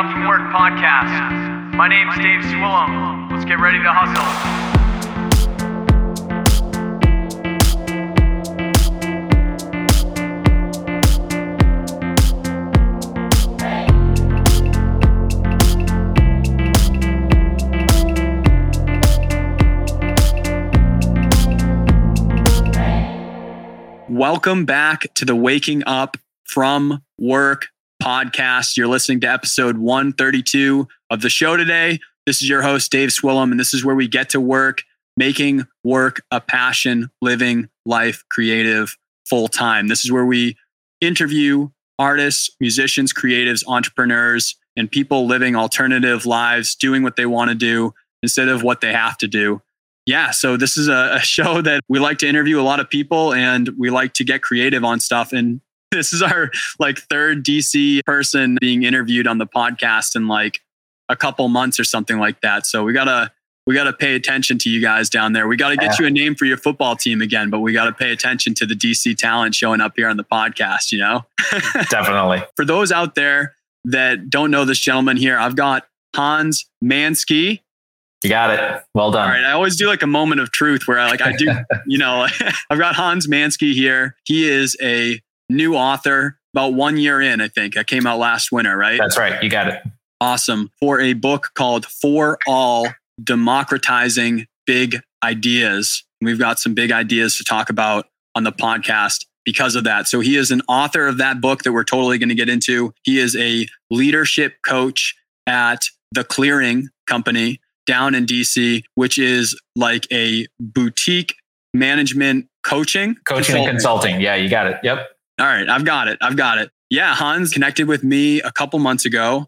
Up from Work podcast. My name's Dave Swillum. Let's get ready to hustle. Welcome back to the Waking Up from Work podcast. You're listening to episode 132 of the show today. This is your host, Dave Swillam, and this is where we get to work, making work a passion, living life creative full time. This is where we interview artists, musicians, creatives, entrepreneurs, and people living alternative lives, doing what they want to do instead of what they have to do yeah, so this is a, show that we like to interview a lot of people and we like to get creative on stuff. And this is our like third DC person being interviewed on the podcast in like a couple months or something like that. So we gotta we gotta pay attention to you guys down there. We gotta get you a name for your football team again, but we gotta pay attention to the DC talent showing up here on the podcast, you know? Definitely. for those out there that don't know this gentleman here, I've got Hans Mansky. You got it. Well done. All right. I always do like a moment of truth where I like I do, you know, I've got Hans Mansky here. He is a new author, about one year in, I think. I came out last winter, right? That's right. You got it. Awesome. For a book called For All Democratizing Big Ideas. We've got some big ideas to talk about on the podcast because of that. So he is an author of that book that we're totally going to get into. He is a leadership coach at the Clearing Company down in DC, which is like a boutique management coaching, coaching consulting. and consulting. Yeah, you got it. Yep. All right, I've got it. I've got it. Yeah, Hans connected with me a couple months ago.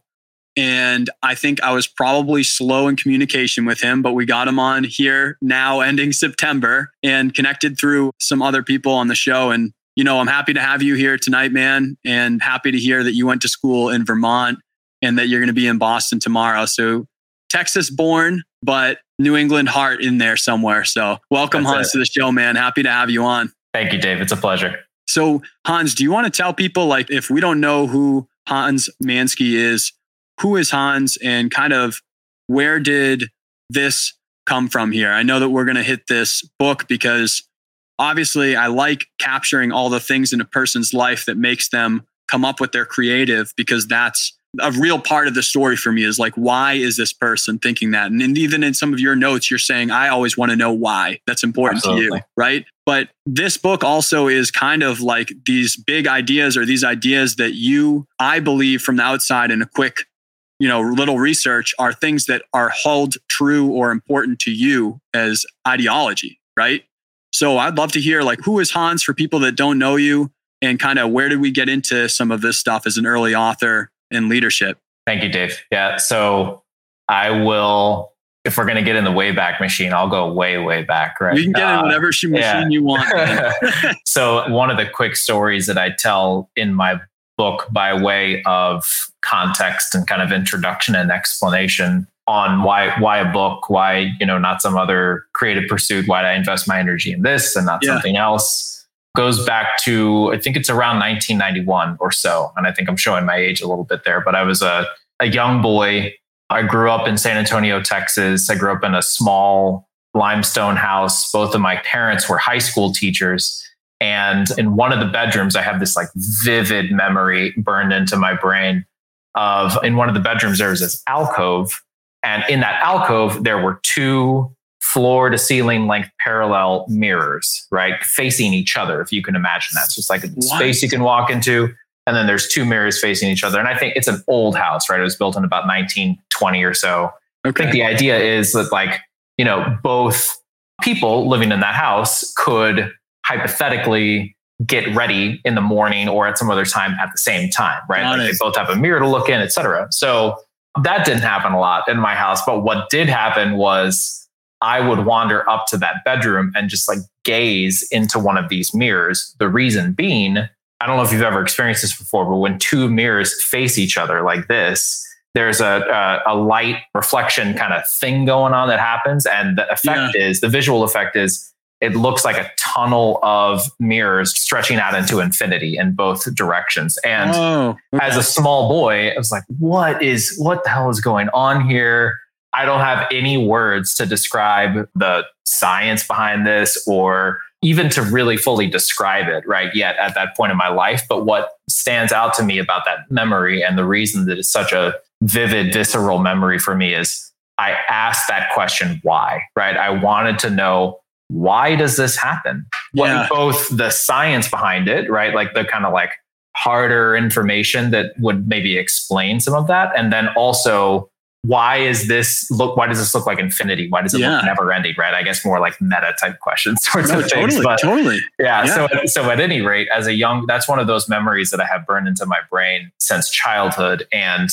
And I think I was probably slow in communication with him, but we got him on here now, ending September, and connected through some other people on the show. And, you know, I'm happy to have you here tonight, man, and happy to hear that you went to school in Vermont and that you're going to be in Boston tomorrow. So Texas born, but New England heart in there somewhere. So welcome, That's Hans, it. to the show, man. Happy to have you on. Thank you, Dave. It's a pleasure. So, Hans, do you want to tell people, like, if we don't know who Hans Mansky is, who is Hans and kind of where did this come from here? I know that we're going to hit this book because obviously I like capturing all the things in a person's life that makes them come up with their creative because that's a real part of the story for me is like, why is this person thinking that? And, even in some of your notes, you're saying, I always want to know why. That's important Absolutely. to you, right? But this book also is kind of like these big ideas or these ideas that you, I believe from the outside in a quick, you know, little research are things that are held true or important to you as ideology, right? So I'd love to hear like, who is Hans for people that don't know you? And kind of where did we get into some of this stuff as an early author in leadership. Thank you, Dave. Yeah. So I will, if we're going to get in the way back machine, I'll go way, way back. Right. You can get uh, in whatever machine yeah. you want. so one of the quick stories that I tell in my book by way of context and kind of introduction and explanation on why why a book, why you know not some other creative pursuit, why did I invest my energy in this and not yeah. something else goes back to I think it's around 1991 or so, and I think I'm showing my age a little bit there. But I was a a young boy. I grew up in San Antonio, Texas. I grew up in a small limestone house. Both of my parents were high school teachers. And in one of the bedrooms, I have this like vivid memory burned into my brain of in one of the bedrooms, there was this alcove. And in that alcove, there were two floor to ceiling length parallel mirrors, right? Facing each other, if you can imagine that. So it's like a what? space you can walk into, and then there's two mirrors facing each other. And I think it's an old house, right? It was built in about 1920 or so. Okay. I think the idea is that, like, you know, both people living in that house could hypothetically get ready in the morning or at some other time at the same time, right? Like they both have a mirror to look in, et cetera. So that didn't happen a lot in my house. But what did happen was I would wander up to that bedroom and just like gaze into one of these mirrors. The reason being, I don't know if you've ever experienced this before, but when two mirrors face each other like this, there's a, a, a light reflection kind of thing going on that happens. And the effect yeah. is the visual effect is it looks like a tunnel of mirrors stretching out into infinity in both directions. And Oh, okay. as a small boy, I was like, what is, what the hell is going on here? I don't have any words to describe the science behind this or even to really fully describe it right yet at that point in my life. But what stands out to me about that memory and the reason that it's such a vivid, visceral memory for me is I asked that question, why, right? I wanted to know why does this happen? What Yeah. both the science behind it, right? Like the kind of like harder information that would maybe explain some of that. And then also why is this look why does this look like infinity? Why does it Yeah. look never ending? Right. I guess more like meta type questions sorts No, of things. totally, But totally. yeah, Yeah. So so at any rate, as a young, that's one of those memories that I have burned into my brain since childhood, and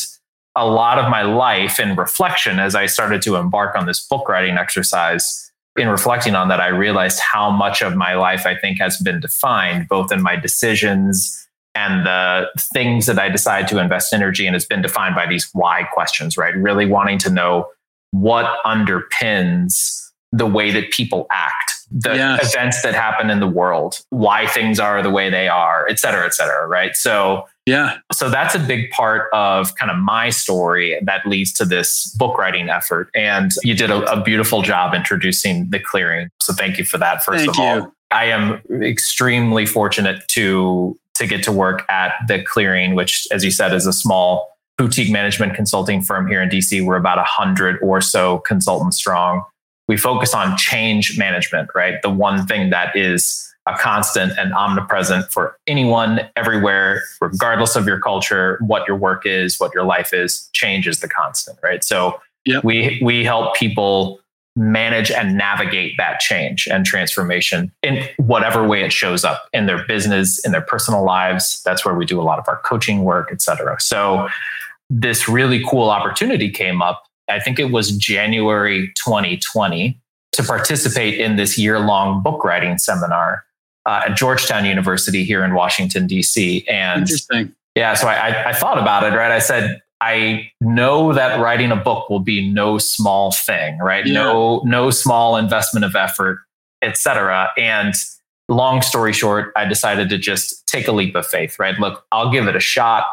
a lot of my life in reflection as I started to embark on this book writing exercise. In reflecting on that, I realized how much of my life I think has been defined both in my decisions and the things that I decide to invest energy in has been defined by these why questions, right? Really wanting to know what underpins the way that people act, the Yes. events that happen in the world, why things are the way they are, et cetera, et cetera, right? So Yeah. so that's a big part of kind of my story that leads to this book writing effort. And you did a, a beautiful job introducing the clearing. So thank you for that, first Thank of all. I am extremely fortunate to to get to work at the clearing, which, as you said, is a small boutique management consulting firm here in DC. We're about a hundred or so consultants strong. We focus on change management, right? The one thing that is a constant and omnipresent for anyone everywhere, regardless of your culture, what your work is, what your life is, change is the constant, right? So Yep. we we help people manage and navigate that change and transformation in whatever way it shows up in their business, in their personal lives. That's where we do a lot of our coaching work, et cetera. So this really cool opportunity came up. I think it was January 2020 to participate in this year long book writing seminar uh, at Georgetown University here in Washington, D.C. And Interesting. yeah, so I, I thought about it, right? I said, I know that writing a book will be no small thing, right? Yeah. No, no small investment of effort, et cetera. And long story short, I decided to just take a leap of faith, right? Look, I'll give it a shot.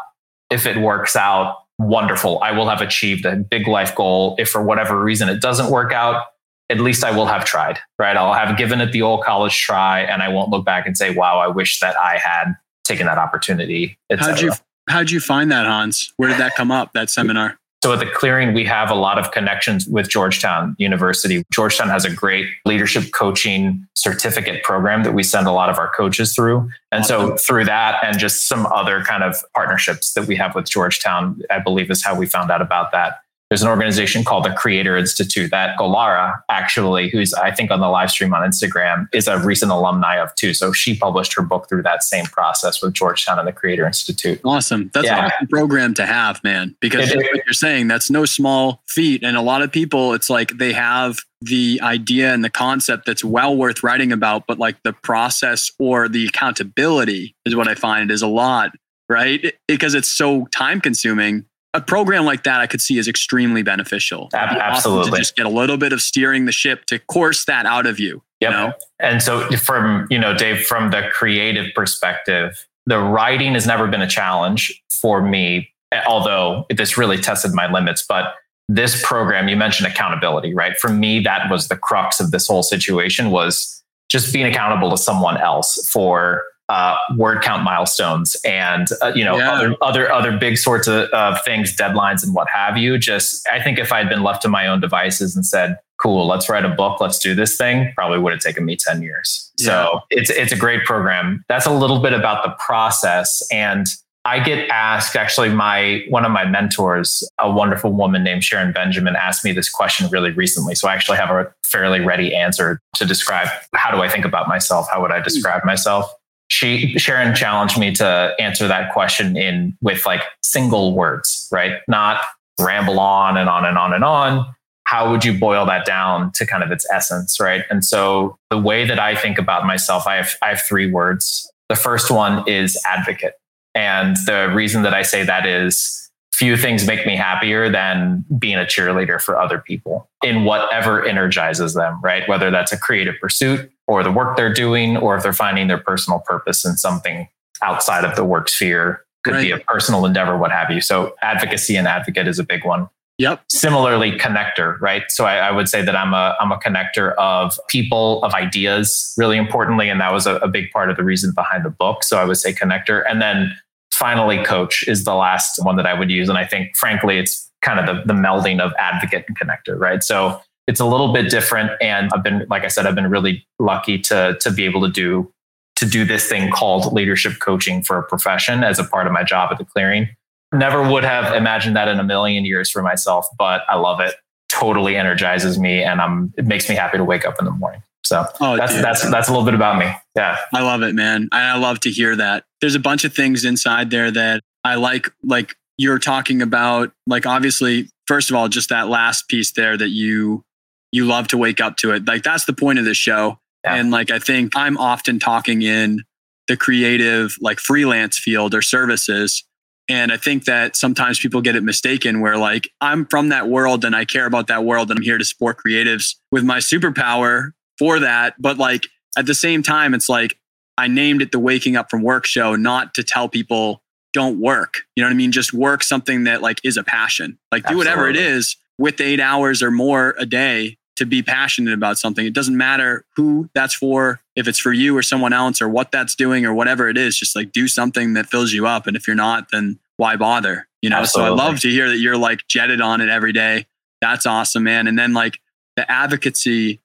If it works out, wonderful. I will have achieved a big life goal. If for whatever reason it doesn't work out, at least I will have tried, right? I'll have given it the old college try and I won't look back and say, wow, I wish that I had taken that opportunity. How'd you. How'd you find that, Hans? Where did that come up? That seminar? So at the clearing, we have a lot of connections with Georgetown University. Georgetown has a great leadership coaching certificate program that we send a lot of our coaches through. And so through that and just some other kind of partnerships that we have with Georgetown, I believe is how we found out about that. There's an organization called the Creator Institute that Golara, actually, who's I think on the live stream on Instagram, is a recent alumni of too. So she published her book through that same process with Georgetown and the Creator Institute. Awesome. That's an Yeah. awesome program to have, man. Because It just is. you're saying, that's no small feat. And a lot of people, it's like they have the idea and the concept that's well worth writing about, but like the process or the accountability is what I find is a lot, right? Because it's so time consuming. A program like that I could see is extremely beneficial. Ab- It'd be awesome absolutely. To just get a little bit of steering the ship to course that out of you. Yep. You know? And so from, you know, Dave, from the creative perspective, the writing has never been a challenge for me, although this really tested my limits. But this program, you mentioned accountability, right? For me, that was the crux of this whole situation was just being accountable to someone else for uh, word count milestones and uh, you know Yeah. other other other big sorts of, of things, deadlines and what have you. Just I think if I'd been left to my own devices and said, "Cool, let's write a book, let's do this thing," probably would have taken me ten years. So it's it's a great program. That's a little bit about the process and. I get asked actually my one of my mentors, a wonderful woman named Sharon Benjamin asked me this question really recently. So I actually have a fairly ready answer to describe how do I think about myself? How would I describe myself? She Sharon challenged me to answer that question in with like single words, right? Not ramble on and on and on and on. How would you boil that down to kind of its essence, right? And so the way that I think about myself, I have I have three words. The first one is advocate. And the reason that I say that is few things make me happier than being a cheerleader for other people in whatever energizes them, right? Whether that's a creative pursuit, or the work they're doing, or if they're finding their personal purpose in something outside of the work sphere. Could right. be a personal endeavor, what have you. So advocacy and advocate is a big one. Yep. Similarly, connector, right? So I, I, would say that I'm a I'm a connector of people, of ideas, really importantly, and that was a, a big part of the reason behind the book. So I would say connector, and then finally, coach is the last one that I would use, and I think, frankly, it's kind of the, the melding of advocate and connector, right? So it's a little bit different, and I've been, like I said, I've been really lucky to to be able to do to do this thing called leadership coaching for a profession as a part of my job at the clearing Never would have imagined that in a million years for myself, but I love it. Totally energizes me, and I'm. It makes me happy to wake up in the morning. So oh, that's dude. that's that's a little bit about me. Yeah, I love it, man. I love to hear that. There's a bunch of things inside there that I like. Like you're talking about, like obviously, first of all, just that last piece there that you you love to wake up to it. Like that's the point of this show. Yeah. And like I think I'm often talking in the creative, like freelance field or services and I think that sometimes people get it mistaken where like I'm from that world and I care about that world and I'm here to support creatives with my superpower for that. But like at the same time, it's like I named it the Waking Up from Work show, not to tell people don't work. You know what I mean? Just work something that like is a passion. Like do whatever it is with eight hours or more a day to be passionate about something. It doesn't matter who that's for, if it's for you or someone else or what that's doing or whatever it is, just like do something that fills you up. And if you're not, then why bother? You know, Absolutely. so I love to hear that you're like jetted on it every day. That's awesome, man. And then like the advocacy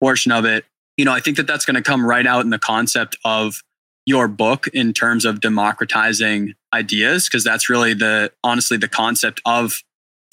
portion of it, you know, I think that that's going to come right out in the concept of your book in terms of democratizing ideas because that's really the honestly the concept of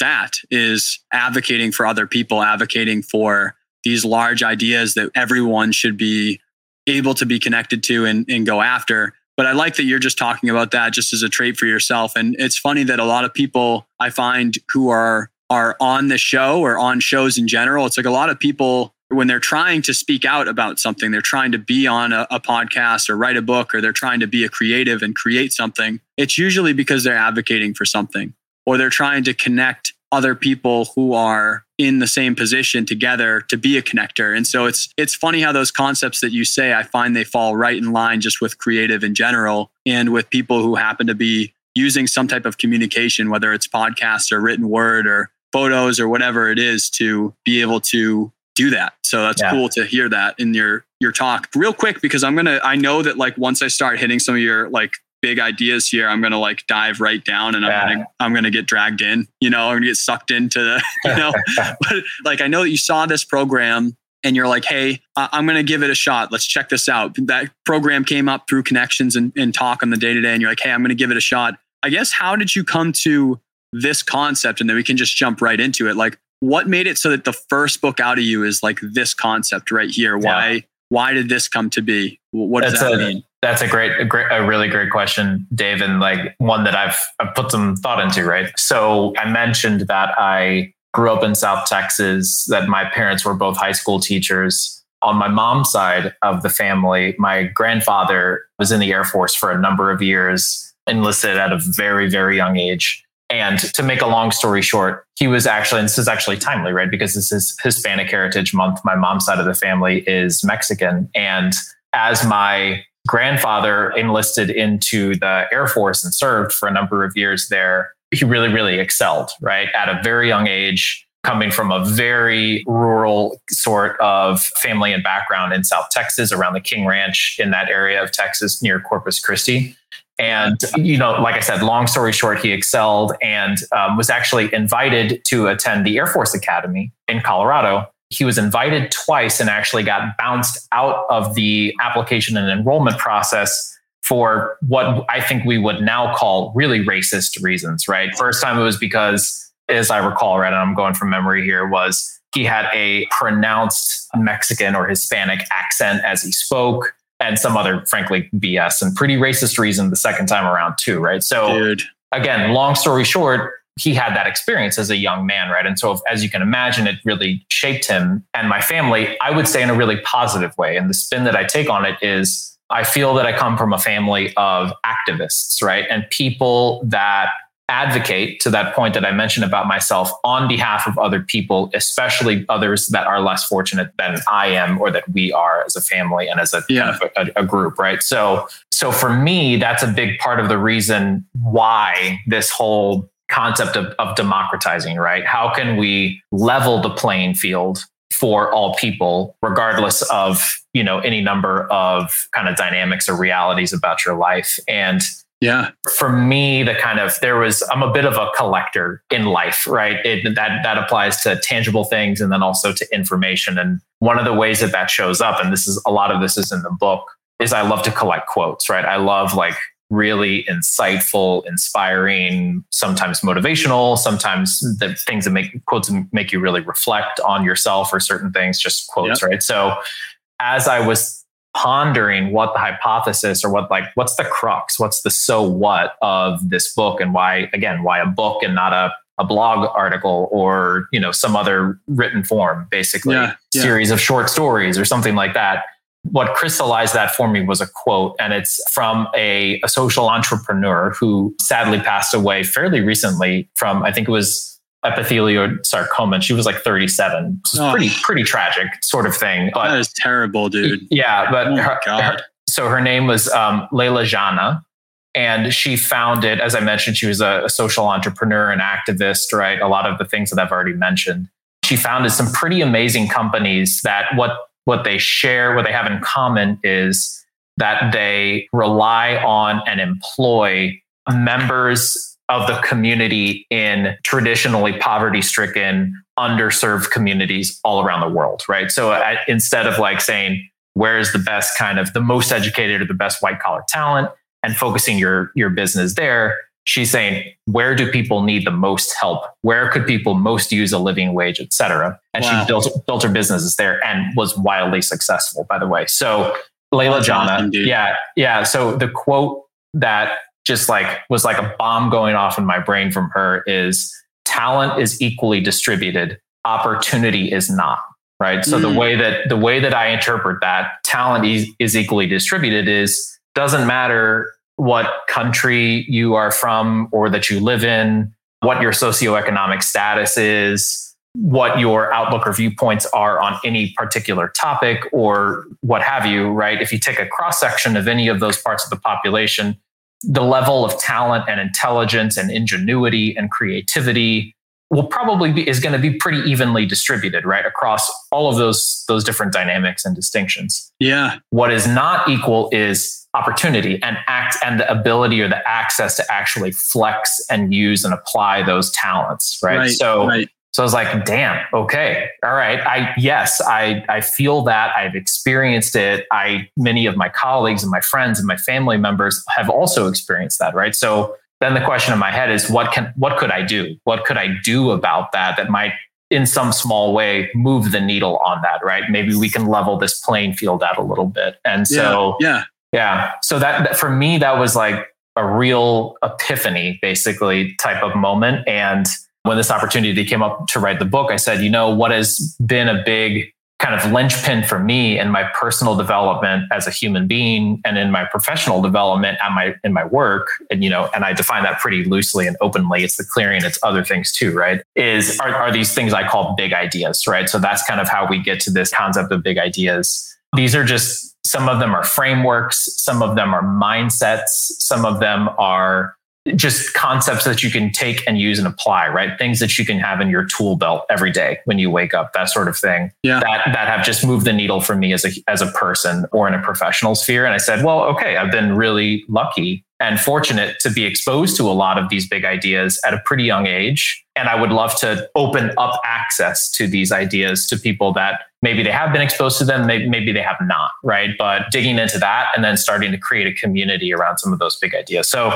that is advocating for other people, advocating for these large ideas that everyone should be able to be connected to and, and go after. But I like that you're just talking about that just as a trait for yourself. And it's funny that a lot of people I find who are are on the show or on shows in general, it's like a lot of people when they're trying to speak out about something, they're trying to be on a, a, podcast or write a book or they're trying to be a creative and create something, it's usually because they're advocating for something or they're trying to connect other people who are in the same position together to be a connector. And so it's it's funny how those concepts that you say I find they fall right in line just with creative in general and with people who happen to be using some type of communication whether it's podcasts or written word or photos or whatever it is to be able to do that. So that's yeah. cool to hear that in your your talk. Real quick because I'm going to I know that like once I start hitting some of your like big ideas here, I'm gonna like dive right down and I'm gonna I'm gonna get dragged in. You know, I'm gonna get sucked into the, you know. but like I know that you saw this program and you're like, hey, I'm going to give it a shot. Let's check this out. That program came up through connections and, and talk on the day to day. And you're like, hey, I'm going to give it a shot. I guess, how did you come to this concept? And then we can just jump right into it. Like, what made it so that the first book out of you is like this concept right here? Why, yeah. why did this come to be? What does That's that a, mean? That's a great, a great, a really great question, Dave, and like one that I've, I've put some thought into. Right. So I mentioned that I grew up in South Texas. That my parents were both high school teachers. On my mom's side of the family, my grandfather was in the Air Force for a number of years, enlisted at a very, very young age. And to make a long story short, he was actually, and this is actually timely, right? Because this is Hispanic Heritage Month. My mom's side of the family is Mexican. And as my grandfather enlisted into the Air Force and served for a number of years there. He really, really excelled, right? At a very young age, coming from a very rural sort of family and background in South Texas, around the King Ranch in that area of Texas near Corpus Christi. And, you know, like I said, long story short, he excelled and um, was actually invited to attend the Air Force Academy in Colorado he was invited twice and actually got bounced out of the application and enrollment process for what I think we would now call really racist reasons, right? First time it was because, as I recall, right, and I'm going from memory here, was he had a pronounced Mexican or Hispanic accent as he spoke, and some other, frankly, BS and pretty racist reason the second time around, too, right? So, Dude. again, long story short, he had that experience as a young man, right? And so, as you can imagine, it really shaped him and my family, I would say in a really positive way. And the spin that I take on it is I feel that I come from a family of activists, right? And people that advocate to that point that I mentioned about myself on behalf of other people, especially others that are less fortunate than I am or that we are as a family and as a, Yeah. kind of a, a group, right? So, so for me, that's a big part of the reason why this whole concept of, of democratizing, right? How can we level the playing field for all people, regardless of you know any number of kind of dynamics or realities about your life? And Yeah. for me the kind of there was i'm a bit of a collector in life right it, that that applies to tangible things and then also to information and one of the ways that that shows up and this is a lot of this is in the book is i love to collect quotes right i love like really insightful inspiring sometimes motivational sometimes the things that make quotes make you really reflect on yourself or certain things just quotes right so as i was pondering what the hypothesis or what like what's the crux what's the so what of this book and why again why a book and not a a blog article or you know some other written form basically Yeah, yeah. series of short stories or something like that what crystallized that for me was a quote and it's from a, a social entrepreneur who sadly passed away fairly recently from i think it was epithelioid and she was like 37 so Oh. pretty pretty tragic sort of thing but That is terrible, dude. yeah, but Oh her, God. her- so her name was um, Leila Janah, and she founded, as I mentioned, she was a, a social entrepreneur and activist, right? A lot of the things that I've already mentioned. She founded some pretty amazing companies that what what they share, what they have in common is that they rely on and employ members of the community in traditionally poverty stricken, underserved communities all around the world, right? So I, instead of like saying, where's the best kind of the most educated or the best white collar talent and focusing your, your business there, she's saying, where do people need the most help? Where could people most use a living wage, et cetera? And Wow. she built, built her businesses there and was wildly successful, by the way. So Leila That's Janah, awesome, yeah, yeah. So the quote that just like was like a bomb going off in my brain from her is talent is equally distributed opportunity is not right so the Mm. way that the way that i interpret that talent is, is equally distributed is doesn't matter what country you are from or that you live in what your socioeconomic status is what your outlook or viewpoints are on any particular topic or what have you right? If you take a cross section of any of those parts of the population the level of talent and intelligence and ingenuity and creativity will probably be is going to be pretty evenly distributed right across all of those those different dynamics and distinctions Yeah. what is not equal is opportunity and act and the ability or the access to actually flex and use and apply those talents right, so right. so I was like, damn, okay. All right. I yes, I I feel that. I've experienced it. I many of my colleagues and my friends and my family members have also experienced that, right? So then the question in my head is what can what could I do? What could I do about that that might in some small way move the needle on that, right? Maybe we can level this playing field out a little bit. And so yeah. yeah. So that, that for me, that was like a real epiphany, basically, type of moment. And when this opportunity came up to write the book, I said, you know, what has been a big kind of linchpin for me in my personal development as a human being and in my professional development and my in my work and you know and i define that pretty loosely and openly. It's the clearing it's other things too right? Is are, are these things i call big ideas right? So that's kind of how we get to this concept of big ideas. These are just some of them are frameworks some of them are mindsets some of them are just concepts that you can take and use and apply, right? Things that you can have in your tool belt every day when you wake up, that sort of thing. Yeah. That that have just moved the needle for me as a as a person or in a professional sphere. And I said, well, okay, I've been really lucky and fortunate to be exposed to a lot of these big ideas at a pretty young age. And I would love to open up access to these ideas to people that maybe they have been exposed to them, maybe, maybe they have not, right? But digging into that and then starting to create a community around some of those big ideas. So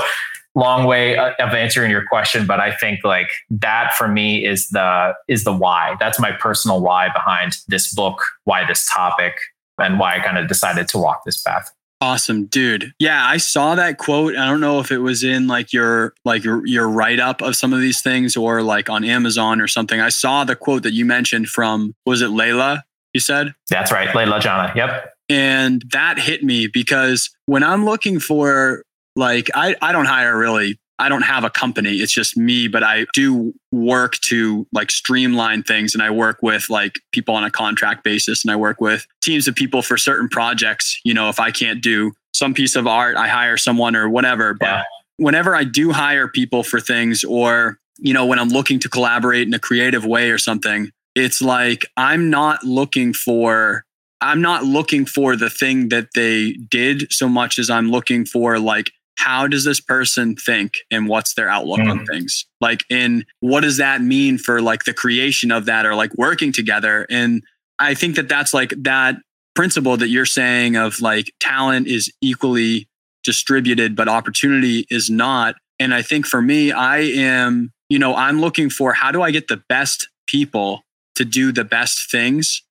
long way uh, of answering your question but i think like that for me is the is the why that's my personal why behind this book why this topic and why i kind of decided to walk this path Awesome, dude. Yeah, I saw that quote. I don't know if it was in like your like your, your write up of some of these things or like on Amazon or something. I saw the quote that you mentioned from was it Leila? You said? that's right leila janah yep And that hit me because when I'm looking for like I, I don't hire really I don't have a company. It's just me, but I do work to like streamline things and I work with like people on a contract basis and I work with teams of people for certain projects. You know, if I can't do some piece of art, I hire someone or whatever. But yeah. whenever I do hire people for things or, you know, when I'm looking to collaborate in a creative way or something, it's like I'm not looking for I'm not looking for the thing that they did so much as I'm looking for like how does this person think and what's their outlook mm. on things? Like and what does that mean for like the creation of that or like working together? And i think that that's like that principle that you're saying of like talent is equally distributed but opportunity is not. And i think for me i am you know i'm looking for how do i get the best people to do the best things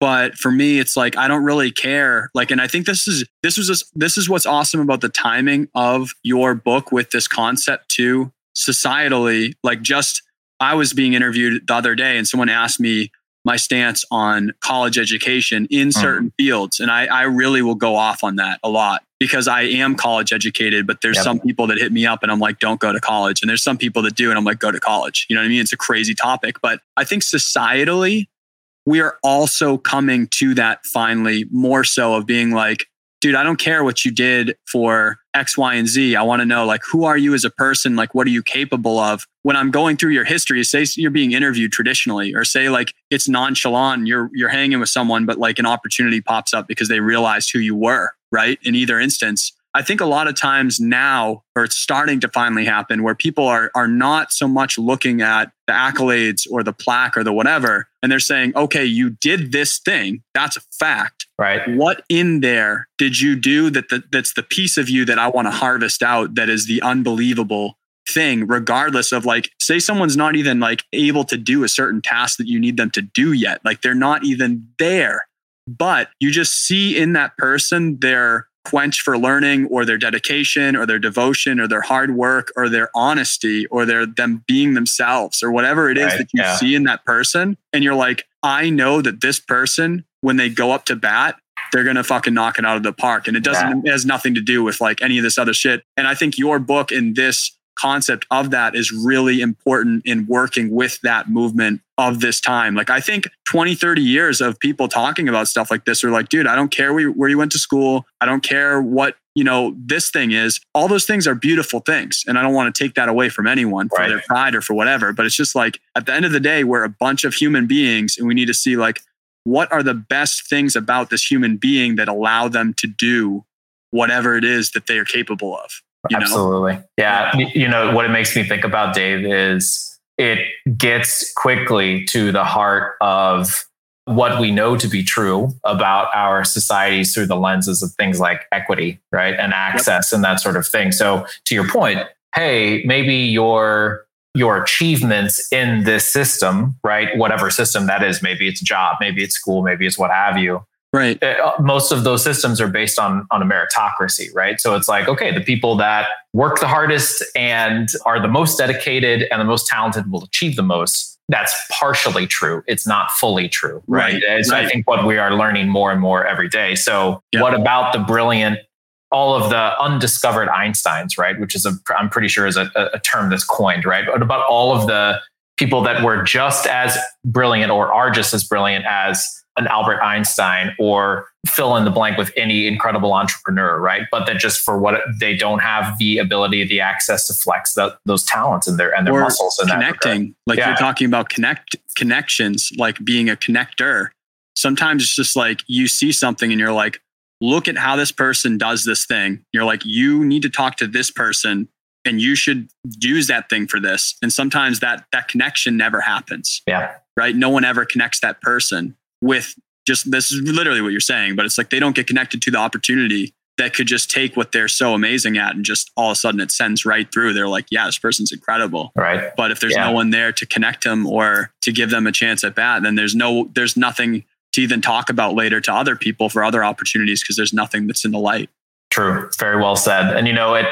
but for me it's like i don't really care like and i think this is this was just, this is what's awesome about the timing of your book with this concept too societally like just i was being interviewed the other day and someone asked me my stance on college education in hmm. certain mm. fields and I, I really will go off on that a lot because i am college educated but there's yep. some people that hit me up and i'm like don't go to college and there's some people that do and i'm like go to college you know what i mean it's a crazy topic but i think societally we are also coming to that finally more so of being like, dude, I don't care what you did for X, Y, and Z. I want to know like who are you as a person? Like what are you capable of? When I'm going through your history, say you're being interviewed traditionally, or say like it's nonchalant, you're you're hanging with someone, but like an opportunity pops up because they realized who you were, right? In either instance. I think a lot of times now, or it's starting to finally happen, where people are are not so much looking at the accolades or the plaque or the whatever, and they're saying, "Okay, you did this thing. That's a fact. Right? What in there did you do that? that that's the piece of you that I want to harvest out. That is the unbelievable." thing regardless of like say someone's not even like able to do a certain task that you need them to do yet like they're not even there but you just see in that person their quench for learning or their dedication or their devotion or their hard work or their honesty or their them being themselves or whatever it is right, that you yeah. see in that person and you're like i know that this person when they go up to bat they're gonna fucking knock it out of the park and it doesn't yeah. it has nothing to do with like any of this other shit and i think your book in this concept of that is really important in working with that movement of this time. Like I think 20, 30 years of people talking about stuff like this are like, dude, I don't care where you went to school. I don't care what, you know, this thing is. All those things are beautiful things. And I don't want to take that away from anyone for right. their pride or for whatever. But it's just like at the end of the day, we're a bunch of human beings and we need to see like what are the best things about this human being that allow them to do whatever it is that they are capable of. You Absolutely. Yeah. You know, what it makes me think about, Dave, is it gets quickly to the heart of what we know to be true about our societies through the lenses of things like equity, right? And access yep. and that sort of thing. So to your point, hey, maybe your your achievements in this system, right? Whatever system that is, maybe it's a job, maybe it's school, maybe it's what have you Right. Uh, most of those systems are based on on a meritocracy, right? So it's like, okay, the people that work the hardest and are the most dedicated and the most talented will achieve the most. That's partially true. It's not fully true, right? right. So right. I think what we are learning more and more every day. So yep. what about the brilliant all of the undiscovered Einsteins, right? Which is a, I'm pretty sure is a, a term that's coined, right? What about all of the people that were just as brilliant or are just as brilliant as an Albert Einstein or fill in the blank with any incredible entrepreneur, right? But that just for what they don't have the ability, the access to flex the, those talents and their and their or muscles. And connecting, like yeah. you're talking about connect connections, like being a connector. Sometimes it's just like you see something and you're like, look at how this person does this thing. You're like, you need to talk to this person and you should use that thing for this. And sometimes that that connection never happens. Yeah. Right. No one ever connects that person with just this is literally what you're saying, but it's like they don't get connected to the opportunity that could just take what they're so amazing at and just all of a sudden it sends right through. They're like, yeah, this person's incredible. Right. But if there's yeah. no one there to connect them or to give them a chance at bat, then there's no, there's nothing to even talk about later to other people for other opportunities because there's nothing that's in the light. True. Very well said. And you know, it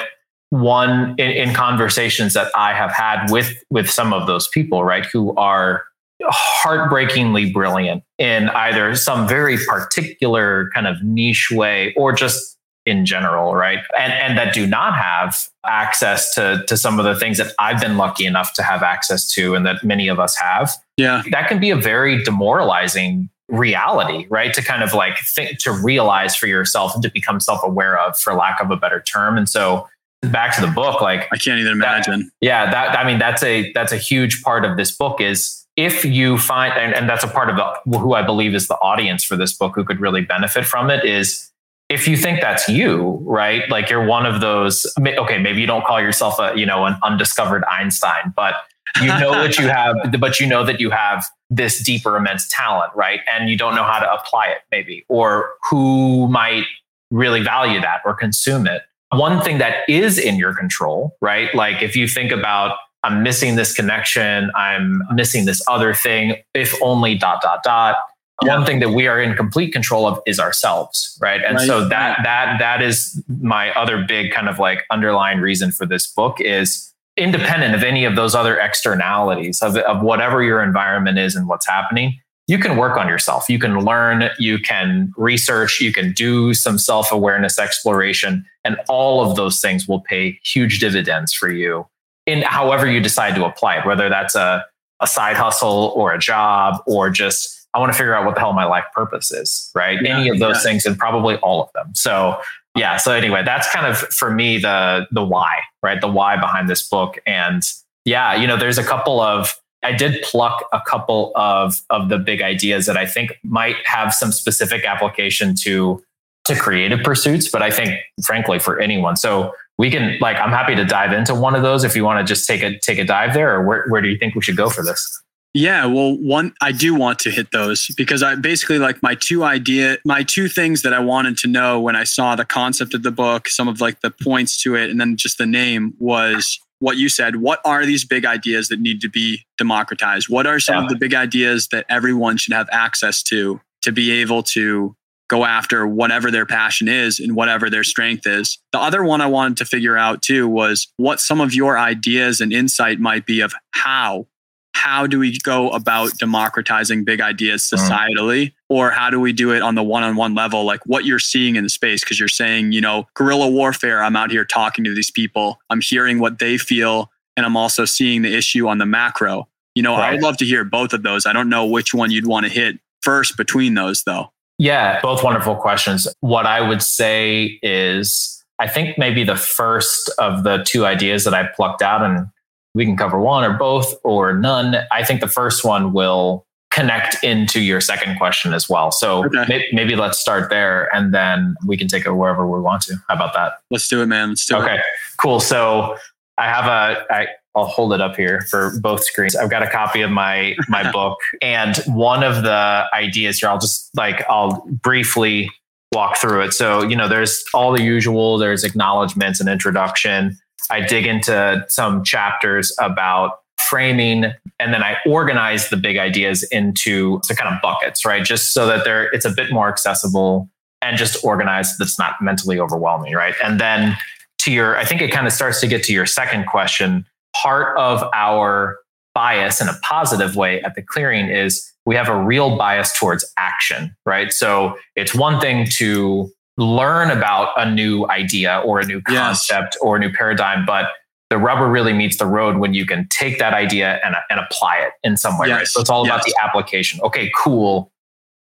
one in, in conversations that I have had with with some of those people, right, who are heartbreakingly brilliant in either some very particular kind of niche way or just in general, right? And and that do not have access to to some of the things that I've been lucky enough to have access to and that many of us have. Yeah. That can be a very demoralizing reality, right? To kind of like think to realize for yourself and to become self-aware of for lack of a better term. And so back to the book, like I can't even imagine. That, yeah, that I mean that's a that's a huge part of this book is if you find and, and that's a part of the, who I believe is the audience for this book who could really benefit from it is if you think that's you, right? Like you're one of those okay, maybe you don't call yourself a, you know, an undiscovered Einstein, but you know that you have, but you know that you have this deeper, immense talent, right? And you don't know how to apply it, maybe, or who might really value that or consume it. One thing that is in your control, right? Like if you think about, I'm missing this connection, I'm missing this other thing, if only dot, dot, dot. Yeah. One thing that we are in complete control of is ourselves, right? And right. so that that that is my other big kind of like underlying reason for this book is independent of any of those other externalities of, of whatever your environment is and what's happening you can work on yourself you can learn you can research you can do some self-awareness exploration and all of those things will pay huge dividends for you in however you decide to apply it whether that's a, a side hustle or a job or just i want to figure out what the hell my life purpose is right? Yeah, any of those yeah. things and probably all of them. So yeah so anyway that's kind of for me the the why right? The why behind this book. And yeah you know there's a couple of i did pluck a couple of of the big ideas that i think might have some specific application to to creative pursuits but i think frankly for anyone. So we can like i'm happy to dive into one of those if you want to just take a take a dive there or where, where do you think we should go for this yeah, well, one I do want to hit those because I basically like my two idea, my two things that I wanted to know when I saw the concept of the book, some of like the points to it, and then just the name was what you said. What are these big ideas that need to be democratized? What are some yeah. of the big ideas that everyone should have access to to be able to go after whatever their passion is and whatever their strength is. The other one I wanted to figure out too was what some of your ideas and insight might be of how how do we go about democratizing big ideas mm. societally mm. or how do we do it on the one-on-one level like what you're seeing in the space because you're saying you know guerrilla warfare i'm out here talking to these people i'm hearing what they feel and i'm also seeing the issue on the macro you know right. i would love to hear both of those i don't know which one you'd want to hit first between those though yeah both wonderful questions what i would say is i think maybe the first of the two ideas that i plucked out and we can cover one or both or none. I think the first one will connect into your second question as well. So okay. maybe, maybe, let's start there and then we can take it wherever we want to. How about that? Let's do it, man. Let's do okay. it. Okay, cool. So I have a, I, I'll hold it up here for both screens. I've got a copy of my my book, and one of the ideas here, I'll just like I'll briefly walk through it. So you know, there's all the usual. There's acknowledgments and introduction. I dig into some chapters about framing and then I organize the big ideas into some kind of buckets, right? Just so that they're it's a bit more accessible and just organized that's not mentally overwhelming, right? And then to your I think it kind of starts to get to your second question. Part of our bias in a positive way at the clearing is we have a real bias towards action, right? So it's one thing to learn about a new idea or a new concept yes. or a new paradigm, but the rubber really meets the road when you can take that idea and, and apply it in some way. Yes. Right. So it's all yes. about the application. Okay, cool.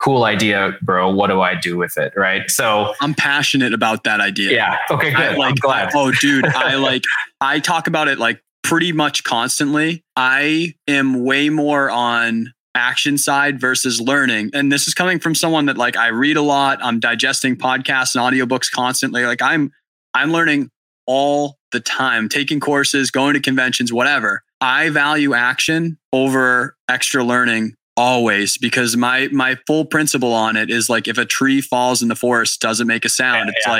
Cool idea, bro. What do I do with it? Right. So I'm passionate about that idea. Yeah. Okay, good. I, like, I'm glad. Oh, dude. I like, I talk about it like pretty much constantly. I am way more on action side versus learning. And this is coming from someone that like I read a lot, I'm digesting podcasts and audiobooks constantly. Like I'm I'm learning all the time, taking courses, going to conventions, whatever. I value action over extra learning always because my my full principle on it is like if a tree falls in the forest doesn't make a sound yeah, it's yeah.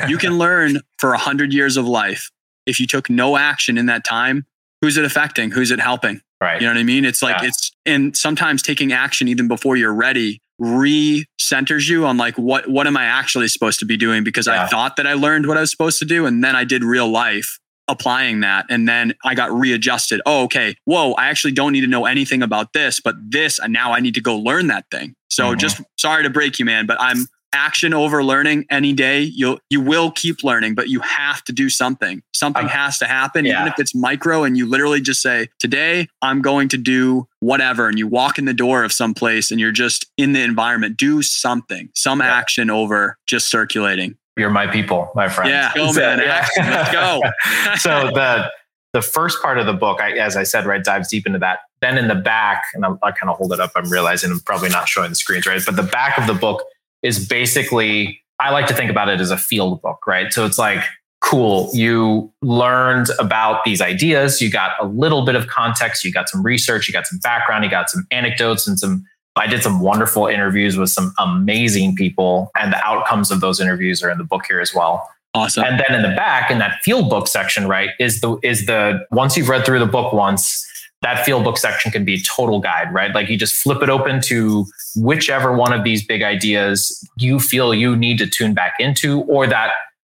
like you can learn for a hundred years of life if you took no action in that time who's it affecting who's it helping Right. You know what I mean? It's like yeah. it's and sometimes taking action even before you're ready re-centers you on like what what am I actually supposed to be doing because. I thought that I learned what I was supposed to do and then I did real life applying that and then I got readjusted. Oh, okay. Whoa, I actually don't need to know anything about this, but this and now I need to go learn that thing. So mm-hmm. just sorry to break you, man, but I'm action over learning any day. You'll you will keep learning, but you have to do something. Something Um, has to happen, yeah. even if it's micro. And you literally just say, "Today, I'm going to do whatever." And you walk in the door of some place, and you're just in the environment. Do something, some Yeah. action over just circulating. You're my people, my friend. Yeah, go man, action, let's go. so the the first part of the book, I, as I said, right, dives deep into that. Then in the back, and I'll, I'll kind of hold it up. I'm realizing I'm probably not showing the screens, right? But the back of the book is basically, I like to think about it as a field book, right? So it's like, cool, you learned about these ideas, you got a little bit of context, you got some research, you got some background, you got some anecdotes and some. I did some wonderful interviews with some amazing people, and the outcomes of those interviews are in the book here as well. Awesome. And then in the back, in that field book section, right, is the is the once you've read through the book once, that field book section can be a total guide, right? Like you just flip it open to whichever one of these big ideas you feel you need to tune back into, or that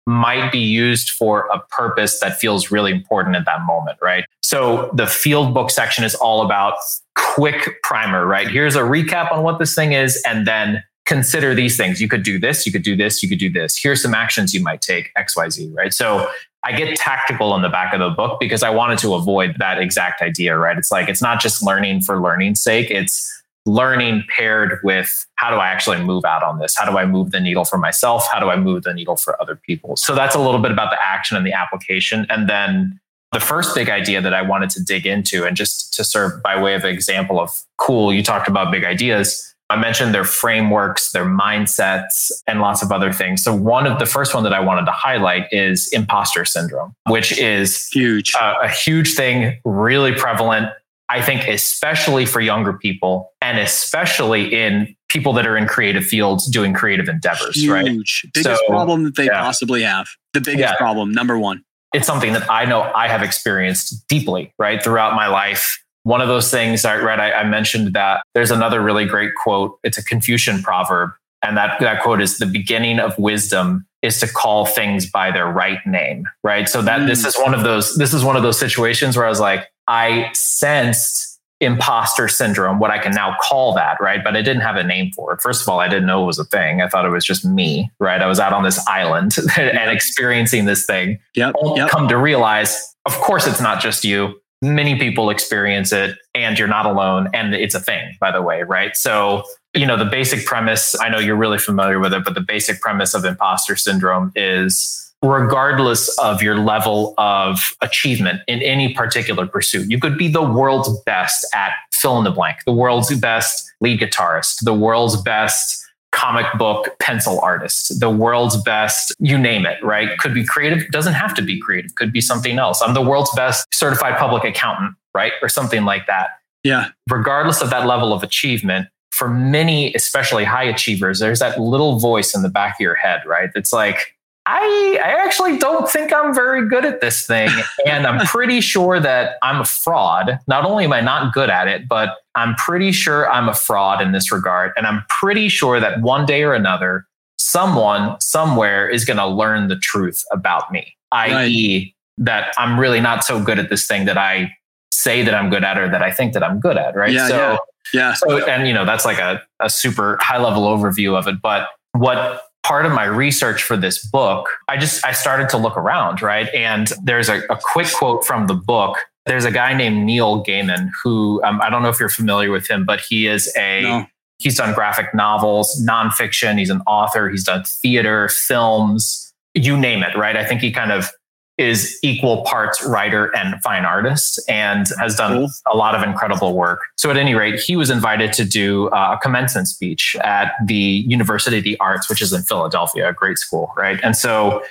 might be used for a purpose that feels really important at that moment, right? So the field book section is all about quick primer, right? Here's a recap on what this thing is, and then consider these things. You could do this, you could do this, you could do this. Here's some actions you might take, XYZ, right? So I get tactical in the back of the book because I wanted to avoid that exact idea, right? It's like it's not just learning for learning's sake, it's learning paired with how do I actually move out on this? How do I move the needle for myself? How do I move the needle for other people? So that's a little bit about the action and the application. And then the first big idea that I wanted to dig into, and just to serve by way of example of cool, you talked about big ideas. I mentioned their frameworks, their mindsets, and lots of other things. So, one of the first one that I wanted to highlight is imposter syndrome, which is Huge. a, a huge thing, really prevalent. I think, especially for younger people, and especially in people that are in creative fields doing creative endeavors, right? Huge. Biggest So, problem that they yeah. possibly have. The biggest Yeah. problem, number one. it's something that I know I have experienced deeply, right, throughout my life. One of those things I read, I, I mentioned that there's another really great quote. It's a Confucian proverb. And that, that quote is the beginning of wisdom is to call things by their right name. Right. So that this Mm. is one of those, this is one of those situations where I was like, I sensed imposter syndrome, what I can now call that, right? But I didn't have a name for it. First of all, I didn't know it was a thing. I thought it was just me, right? I was out on this island and experiencing this thing Yep. Yep. come to realize, of course, it's not just you. Many people experience it, and you're not alone. And it's a thing, by the way, right? So, you know, the basic premise, I know you're really familiar with it, but the basic premise of imposter syndrome is regardless of your level of achievement in any particular pursuit, you could be the world's best at fill in the blank, the world's best lead guitarist, the world's best comic book pencil artist, the world's best, you name it, right? Could be creative, doesn't have to be creative, could be something else. I'm the world's best certified public accountant, right? Or something like that. Yeah. Regardless of that level of achievement, for many, especially high achievers, there's that little voice in the back of your head, right? It's like, I, I actually don't think I'm very good at this thing. And I'm pretty sure that I'm a fraud. Not only am I not good at it, but I'm pretty sure I'm a fraud in this regard. And I'm pretty sure that one day or another, someone somewhere is going to learn the truth about me, i.e., that I'm really not so good at this thing that I say that I'm good at or that I think that I'm good at. Right. Yeah, so, yeah. Yeah. so, and you know, that's like a, a super high level overview of it. But what part of my research for this book, I just, I started to look around, right? And there's a, a quick quote from the book. There's a guy named Neil Gaiman who, um, I don't know if you're familiar with him, but he is a, No. he's done graphic novels, nonfiction. He's an author. He's done theater, films, you name it, right? I think he kind of is equal parts writer and fine artist and has done Cool. a lot of incredible work. So, at any rate, he was invited to do uh, a commencement speech at the University of the Arts, which is in Philadelphia, a great school, right? And so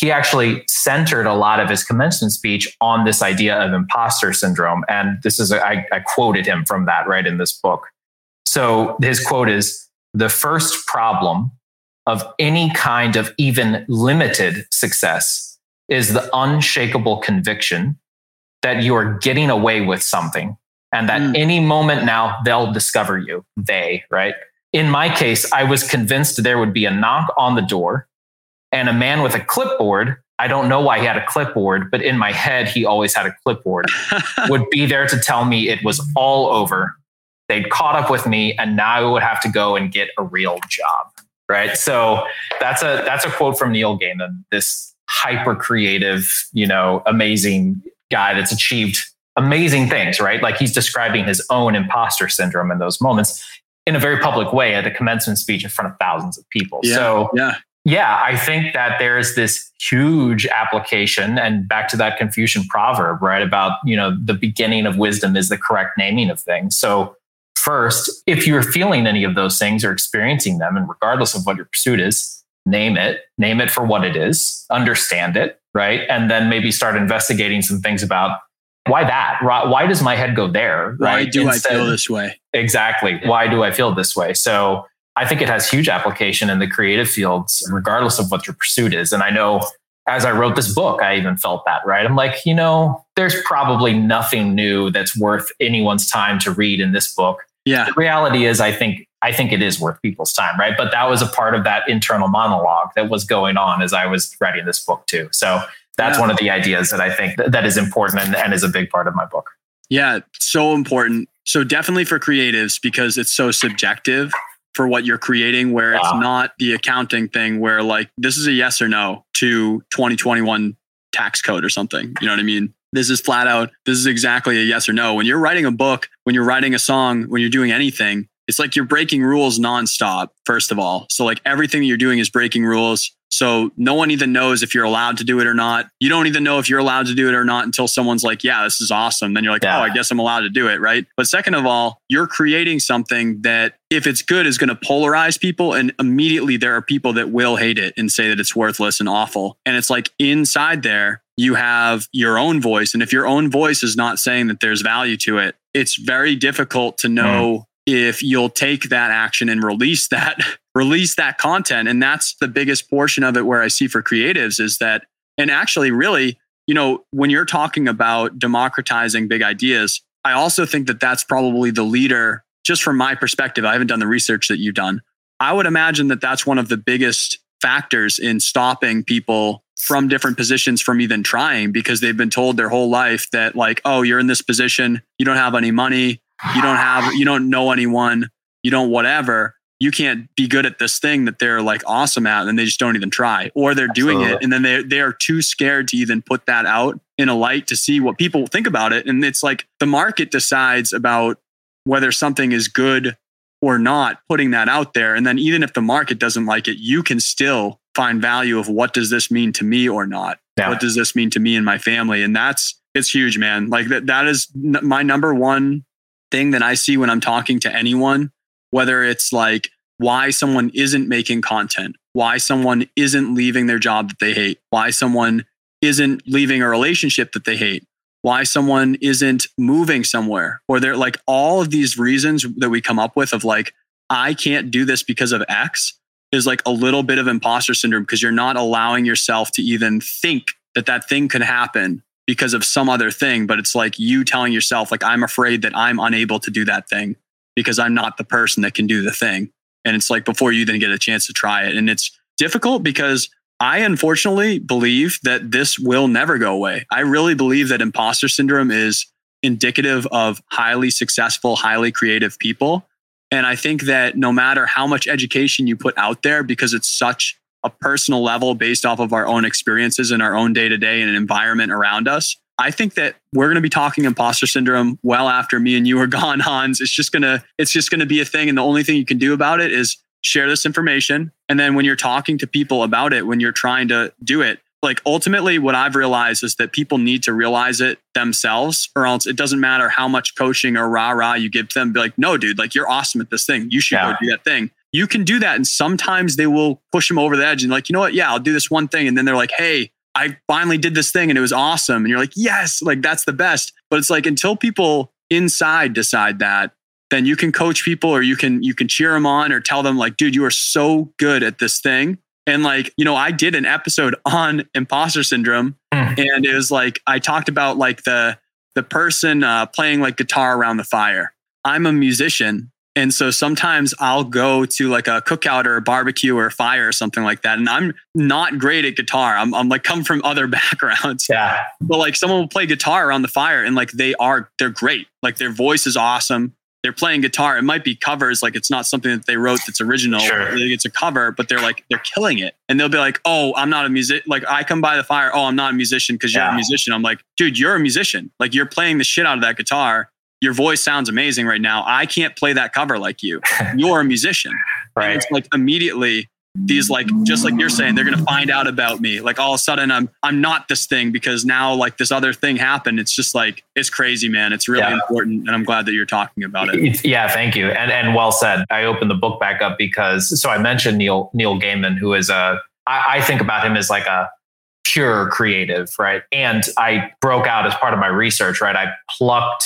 he actually centered a lot of his commencement speech on this idea of imposter syndrome. And this is, a, I, I quoted him from that right in this book. So his quote is The first problem of any kind of even limited success is the unshakable conviction that you are getting away with something and that Mm. any moment now they'll discover you. They, right? In my case, I was convinced there would be a knock on the door and a man with a clipboard. I don't know why he had a clipboard, but in my head, he always had a clipboard would be there to tell me it was all over. They'd caught up with me, and now I would have to go and get a real job. right? So that's a that's a quote from Neil Gaiman, this hyper creative, you know, amazing guy that's achieved amazing things, right? Like he's describing his own imposter syndrome in those moments in a very public way at a commencement speech in front of thousands of people. Yeah, so yeah. Yeah, I think that there's this huge application and back to that Confucian proverb, right? About, you know, the beginning of wisdom is the correct naming of things. So first, if you're feeling any of those things or experiencing them, and regardless of what your pursuit is, name it, name it for what it is, understand it, right? And then maybe start investigating some things about why that? Why does my head go there? Why do Instead, I feel this way? Exactly. Why do I feel this way? So I think it has huge application in the creative fields, regardless of what your pursuit is. And I know as I wrote this book, I even felt that, right? I'm like, you know, there's probably nothing new that's worth anyone's time to read in this book. Yeah. The reality is, I think I think it is worth people's time, right? But that was a part of that internal monologue that was going on as I was writing this book too. So that's yeah. one of the ideas that I think that is important and, and is a big part of my book. Yeah, so important. So definitely for creatives because it's so subjective for what you're creating where wow. it's not the accounting thing where like this is a yes or no to 2021 tax code or something. You know what I mean? This is flat out, this is exactly a yes or no. When you're writing a book, when you're writing a song, when you're doing anything, it's like you're breaking rules nonstop, first of all. So, like everything you're doing is breaking rules. So, no one even knows if you're allowed to do it or not. You don't even know if you're allowed to do it or not until someone's like, yeah, this is awesome. Then you're like, yeah. oh, I guess I'm allowed to do it. Right. But second of all, you're creating something that, if it's good, is going to polarize people. And immediately there are people that will hate it and say that it's worthless and awful. And it's like inside there, you have your own voice. And if your own voice is not saying that there's value to it, it's very difficult to know. Mm if you'll take that action and release that release that content. And that's the biggest portion of it where i see for creatives is that and actually really you know when you're talking about democratizing big ideas i also think that that's probably the leader just from my perspective i haven't done the research that you've done i would imagine that that's one of the biggest factors in stopping people from different positions from even trying because they've been told their whole life that like oh you're in this position you don't have any money you don't have you don't know anyone you don't whatever. You can't be good at this thing that they're like awesome at and they just don't even try. Or they're doing Absolutely. it and then they they are too scared to even put that out in a light to see what people think about it. And it's like the market decides about whether something is good or not putting that out there. And then even if the market doesn't like it you can still find value of what does this mean to me or not? Yeah. what does this mean to me and my family? And that's it's huge man. Like that that is my number one thing that I see when I'm talking to anyone, whether it's like why someone isn't making content, why someone isn't leaving their job that they hate, why someone isn't leaving a relationship that they hate, why someone isn't moving somewhere, or they're like all of these reasons that we come up with of like, I can't do this because of X is like a little bit of imposter syndrome because you're not allowing yourself to even think that that thing could happen because of some other thing, but it's like you telling yourself, like, I'm afraid that I'm unable to do that thing because I'm not the person that can do the thing. And it's like before you then get a chance to try it. And it's difficult because I unfortunately believe that this will never go away. I really believe that imposter syndrome is indicative of highly successful, highly creative people. And I think that no matter how much education you put out there, because it's such a personal level based off of our own experiences and our own day to day and an environment around us. I think that we're going to be talking imposter syndrome well after me and you are gone, Hans. It's just going to, it's just going to be a thing. And the only thing you can do about it is share this information. And then when you're talking to people about it, when you're trying to do it, like ultimately what I've realized is that people need to realize it themselves or else it doesn't matter how much coaching or rah rah you give them. Be like, no, dude, like you're awesome at this thing. You should yeah. go do that thing you can do that. And sometimes they will push them over the edge and like, you know what? Yeah, I'll do this one thing. And then they're like, hey, I finally did this thing and it was awesome. And you're like, yes, like that's the best. But it's like until people inside decide that, then you can coach people or you can you can cheer them on or tell them like, dude, you are so good at this thing. And like, you know, I did an episode on imposter syndrome mm. and it was like I talked about like the the person uh, playing like guitar around the fire. I'm a musician and so sometimes I'll go to like a cookout or a barbecue or a fire or something like that. And I'm not great at guitar. I'm, I'm like come from other backgrounds. Yeah. But like someone will play guitar around the fire and like they are, they're great. Like their voice is awesome. they're playing guitar. It might be covers, like it's not something that they wrote that's original. Sure. It's a cover, but they're like they're killing it. And they'll be like, "Oh, I'm not a music. Like I come by the fire. Oh, I'm not a musician because you're a musician." I'm like, "Dude, you're a musician. Like you're playing the shit out of that guitar. Your voice sounds amazing right now. I can't play that cover like you. You're a musician." And Right. it's like immediately these like just like you're saying they're gonna find out about me like all of a sudden i'm i'm not this thing because now like this other thing happened it's just like it's crazy man it's really Yeah. important and i'm glad that you're talking about it Yeah, thank you. And and well said. I opened the book back up because so I mentioned Neil Neil Gaiman, who is a I, I think about him as like a pure creative, right? And I broke out as part of my research, right? I plucked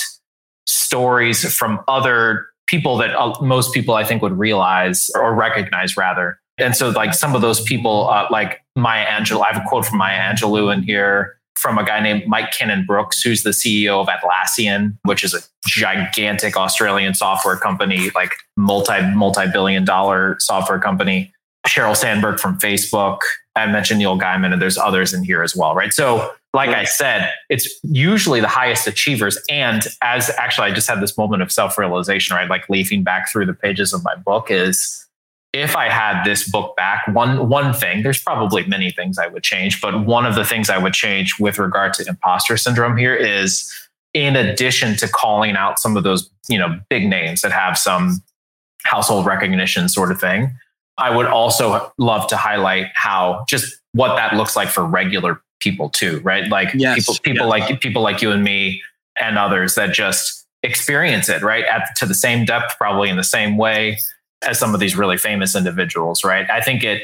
stories from other people that uh, most people I think would realize or recognize rather. And so like some of those people, uh, like Maya Angelou, I have a quote from Maya Angelou in here from a guy named Mike Cannon-Brookes, who's the CEO of Atlassian, which is a gigantic Australian software company, like multi multi billion dollar software company. Sheryl Sandberg from Facebook. I mentioned Neil Gaiman, and there's others in here as well, right? So, like I said, it's usually the highest achievers. And as actually, I just had this moment of self realization, right? Like leafing back through the pages of my book is if I had this book back, one one thing, there's probably many things I would change, but one of the things I would change with regard to imposter syndrome here is in addition to calling out some of those, you know, big names that have some household recognition sort of thing, I would also love to highlight how just what that looks like for regular people too, right? Like Yes, people people like people like you and me and others that just experience it, right? At to the same depth, probably in the same way as some of these really famous individuals, right? I think it,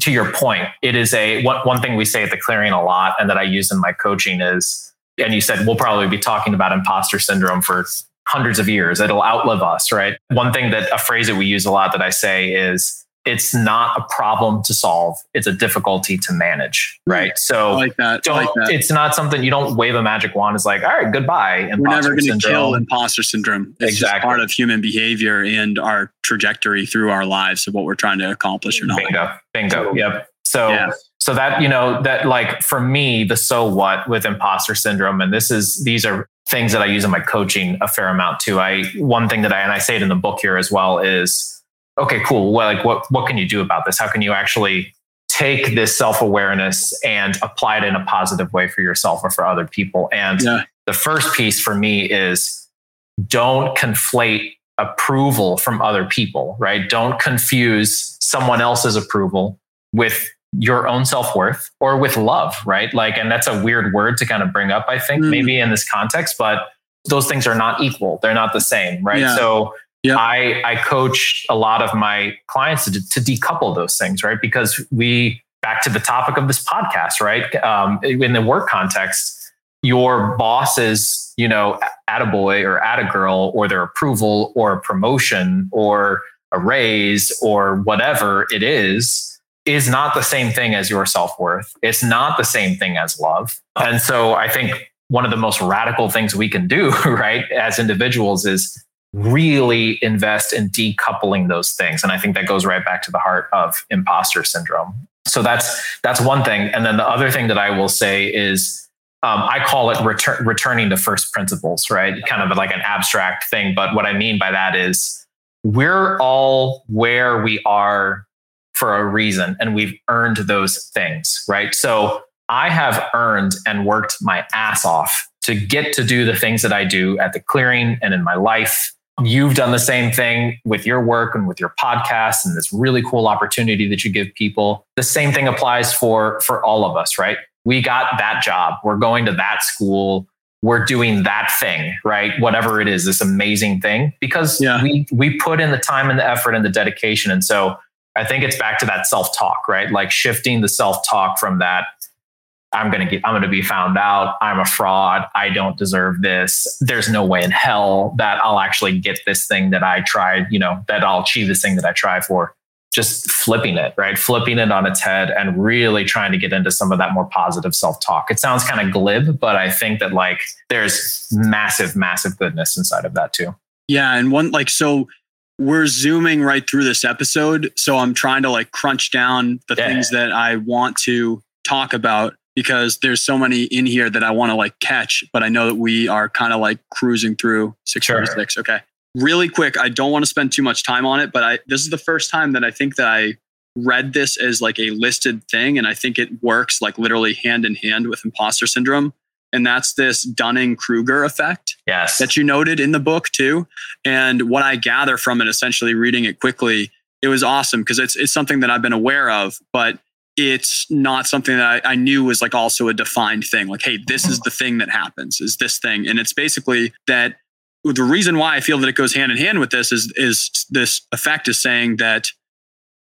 to your point, it is a one, one thing we say at the clearing a lot and that I use in my coaching is, and you said we'll probably be talking about imposter syndrome for hundreds of years. It'll outlive us, right? One thing that a phrase that we use a lot that I say is, it's not a problem to solve, it's a difficulty to manage, hmm. right? i So like that i don't, like that it's not something you don't wave a magic wand. It's like, all right, goodbye. we're never going to kill imposter syndrome it's just Exactly. part of human behavior and our trajectory through our lives of what we're trying to accomplish or not Bingo. Bingo. Yep. So Yeah. so that, you know, that like for me, the so what with imposter syndrome, and this is these are things that I use in my coaching a fair amount too. I one thing that I and I say it in the book here as well is okay, cool. Well, like what what can you do about this? How can you actually take this self-awareness and apply it in a positive way for yourself or for other people? And Yeah. the first piece for me is don't conflate approval from other people, right? Don't confuse someone else's approval with your own self-worth or with love, right? Like, and that's a weird word to kind of bring up, I think, Mm. maybe in this context, but those things are not equal. They're not the same, right? Yeah. So Yeah. I, I coach a lot of my clients to, to decouple those things, right? Because we, back to the topic of this podcast, right? Um, in the work context, your boss is, you know, at a boy or at a girl or their approval or a promotion or a raise or whatever it is, is not the same thing as your self worth. It's not the same thing as love. And so I think one of the most radical things we can do, right, as individuals is really invest in decoupling those things. And I think that goes right back to the heart of imposter syndrome. So that's that's one thing. And then the other thing that I will say is um, I call it return, returning to first principles, right? Kind of like an abstract thing. But what I mean by that is we're all where we are for a reason and we've earned those things, right? So I have earned and worked my ass off to get to do the things that I do at the clearing and in my life. You've done the same thing with your work and with your podcast and this really cool opportunity that you give people. The same thing applies for for all of us, right? We got that job. We're going to that school. We're doing that thing, right? Whatever it is, this amazing thing because Yeah. we we put in the time and the effort and the dedication. And so I think it's back to that self-talk, right? Like shifting the self-talk from that I'm going to get I'm to be found out, I'm a fraud, I don't deserve this. There's no way in hell that I'll actually get this thing that I tried, you know, that I'll achieve this thing that I try for. Just flipping it, right? Flipping it on its head and really trying to get into some of that more positive self-talk. It sounds kind of glib, but I think that like there's massive massive goodness inside of that too. Yeah, and one like so we're zooming right through this episode, so I'm trying to like crunch down the Yeah. things that I want to talk about because there's so many in here that I want to like catch, but I know that we are kind of like cruising through 636. Okay. really quick, I don't want to spend too much time on it, but I this is the first time that I think that I read this as like a listed thing, and I think it works like literally hand in hand with imposter syndrome. And that's this Dunning Kruger effect Yes. that you noted in the book too. And what I gather from it, essentially reading it quickly, it was awesome because it's it's something that I've been aware of, but it's not something that I, I knew was like also a defined thing. Like, hey, this is the thing that happens, is this thing. And it's basically that the reason why I feel that it goes hand in hand with this is is this effect is saying that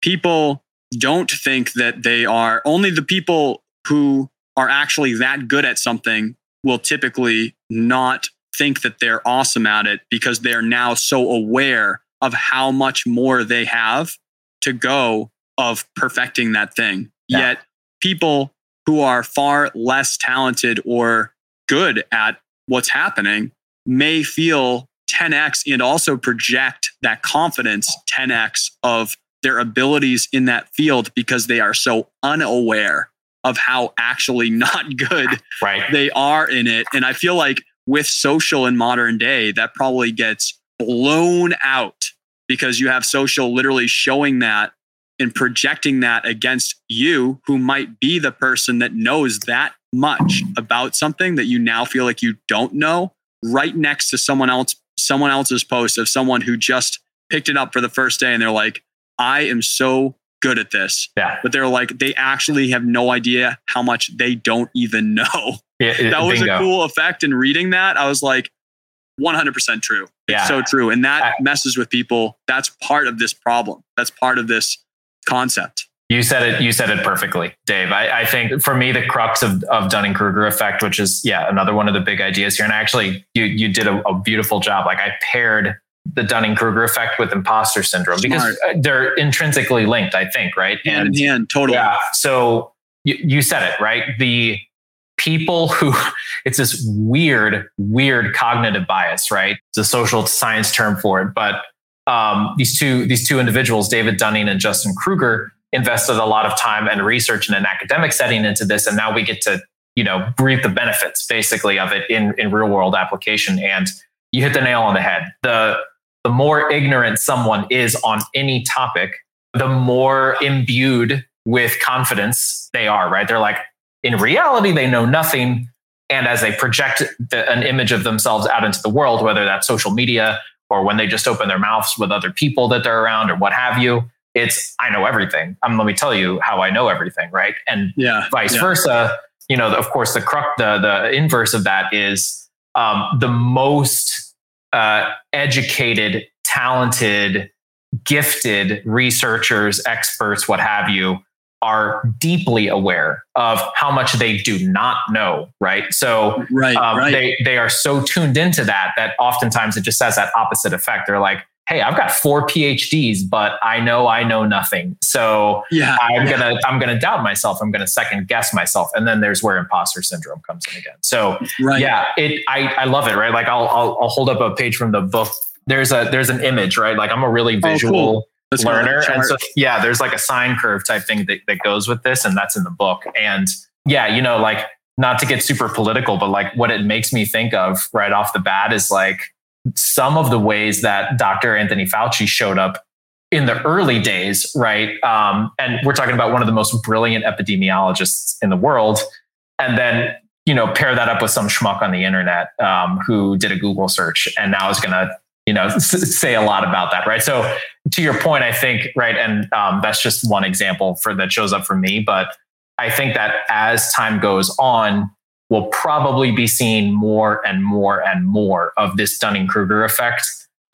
people don't think that they are only the people who are actually that good at something will typically not think that they're awesome at it because they're now so aware of how much more they have to go of perfecting that thing. Yeah. Yet people who are far less talented or good at what's happening may feel 10x and also project that confidence 10x of their abilities in that field because they are so unaware of how actually not good right. they are in it. And I feel like with social in modern day, that probably gets blown out because you have social literally showing that and projecting that against you, who might be the person that knows that much about something that you now feel like you don't know, right next to someone else, someone else's post of someone who just picked it up for the first day and they're like, I am so good at this. Yeah. But they're like, they actually have no idea how much they don't even know. It- That was bingo. a cool effect. in reading that, I was like, 100% true. Yeah. It's so true. And that I- messes with people. That's part of this problem. That's part of this concept. You said it. You said it perfectly, Dave. I, I think for me, the crux of, of Dunning Kruger effect, which is yeah another one of the big ideas here, and actually you you did a, a beautiful job. Like I paired the Dunning Kruger effect with imposter syndrome because uh, they're intrinsically linked. I think right Hand in hand, totally. yeah. So you, you said it right. The people who it's this weird, weird cognitive bias, right? It's a social science term for it, but um, these two these two individuals, David Dunning and Justin Kruger, invested a lot of time and research in an academic setting into this, and now we get to you know reap the benefits basically of it in in real world application. And you hit the nail on the head. The the more ignorant someone is on any topic, the more imbued with confidence they are. Right? They're like in reality they know nothing. And as they project the, an image of themselves out into the world, whether that's social media or when they just open their mouths with other people that they're around or what have you, it's I know everything. Um, let me tell you how I know everything, right? And Yeah. vice yeah. versa. You know, of course, the crux, the the inverse of that is um, the most uh, educated, talented, gifted researchers, experts, what have you, are deeply aware of how much they do not know. Right, so Right. um, right. they they are so tuned into that that oftentimes it just has that opposite effect. They're like, "Hey, I've got four PhDs, but I know I know nothing." So yeah. I'm yeah. gonna I'm gonna doubt myself. I'm gonna second guess myself, and then there's where imposter syndrome comes in again. So Right. yeah, it I I love it. Right, like I'll I'll, I'll hold up a page from the book. There's a there's an image. Right, like I'm a really Oh, cool. Visual Let's go learner. And so, yeah, there's like a sine curve type thing that, that goes with this, and that's in the book. And yeah, you know, like not to get super political, but like what it makes me think of right off the bat is like some of the ways that Dr. Anthony Fauci showed up in the early days, right? Um, and we're talking about one of the most brilliant epidemiologists in the world. And then, you know, pair that up with some schmuck on the internet um, who did a Google search and now is going to, you know, s- say a lot about that, right? So, to your point, I think, right, and um, that's just one example for that shows up for me. But I think that as time goes on, we'll probably be seeing more and more and more of this Dunning Kruger effect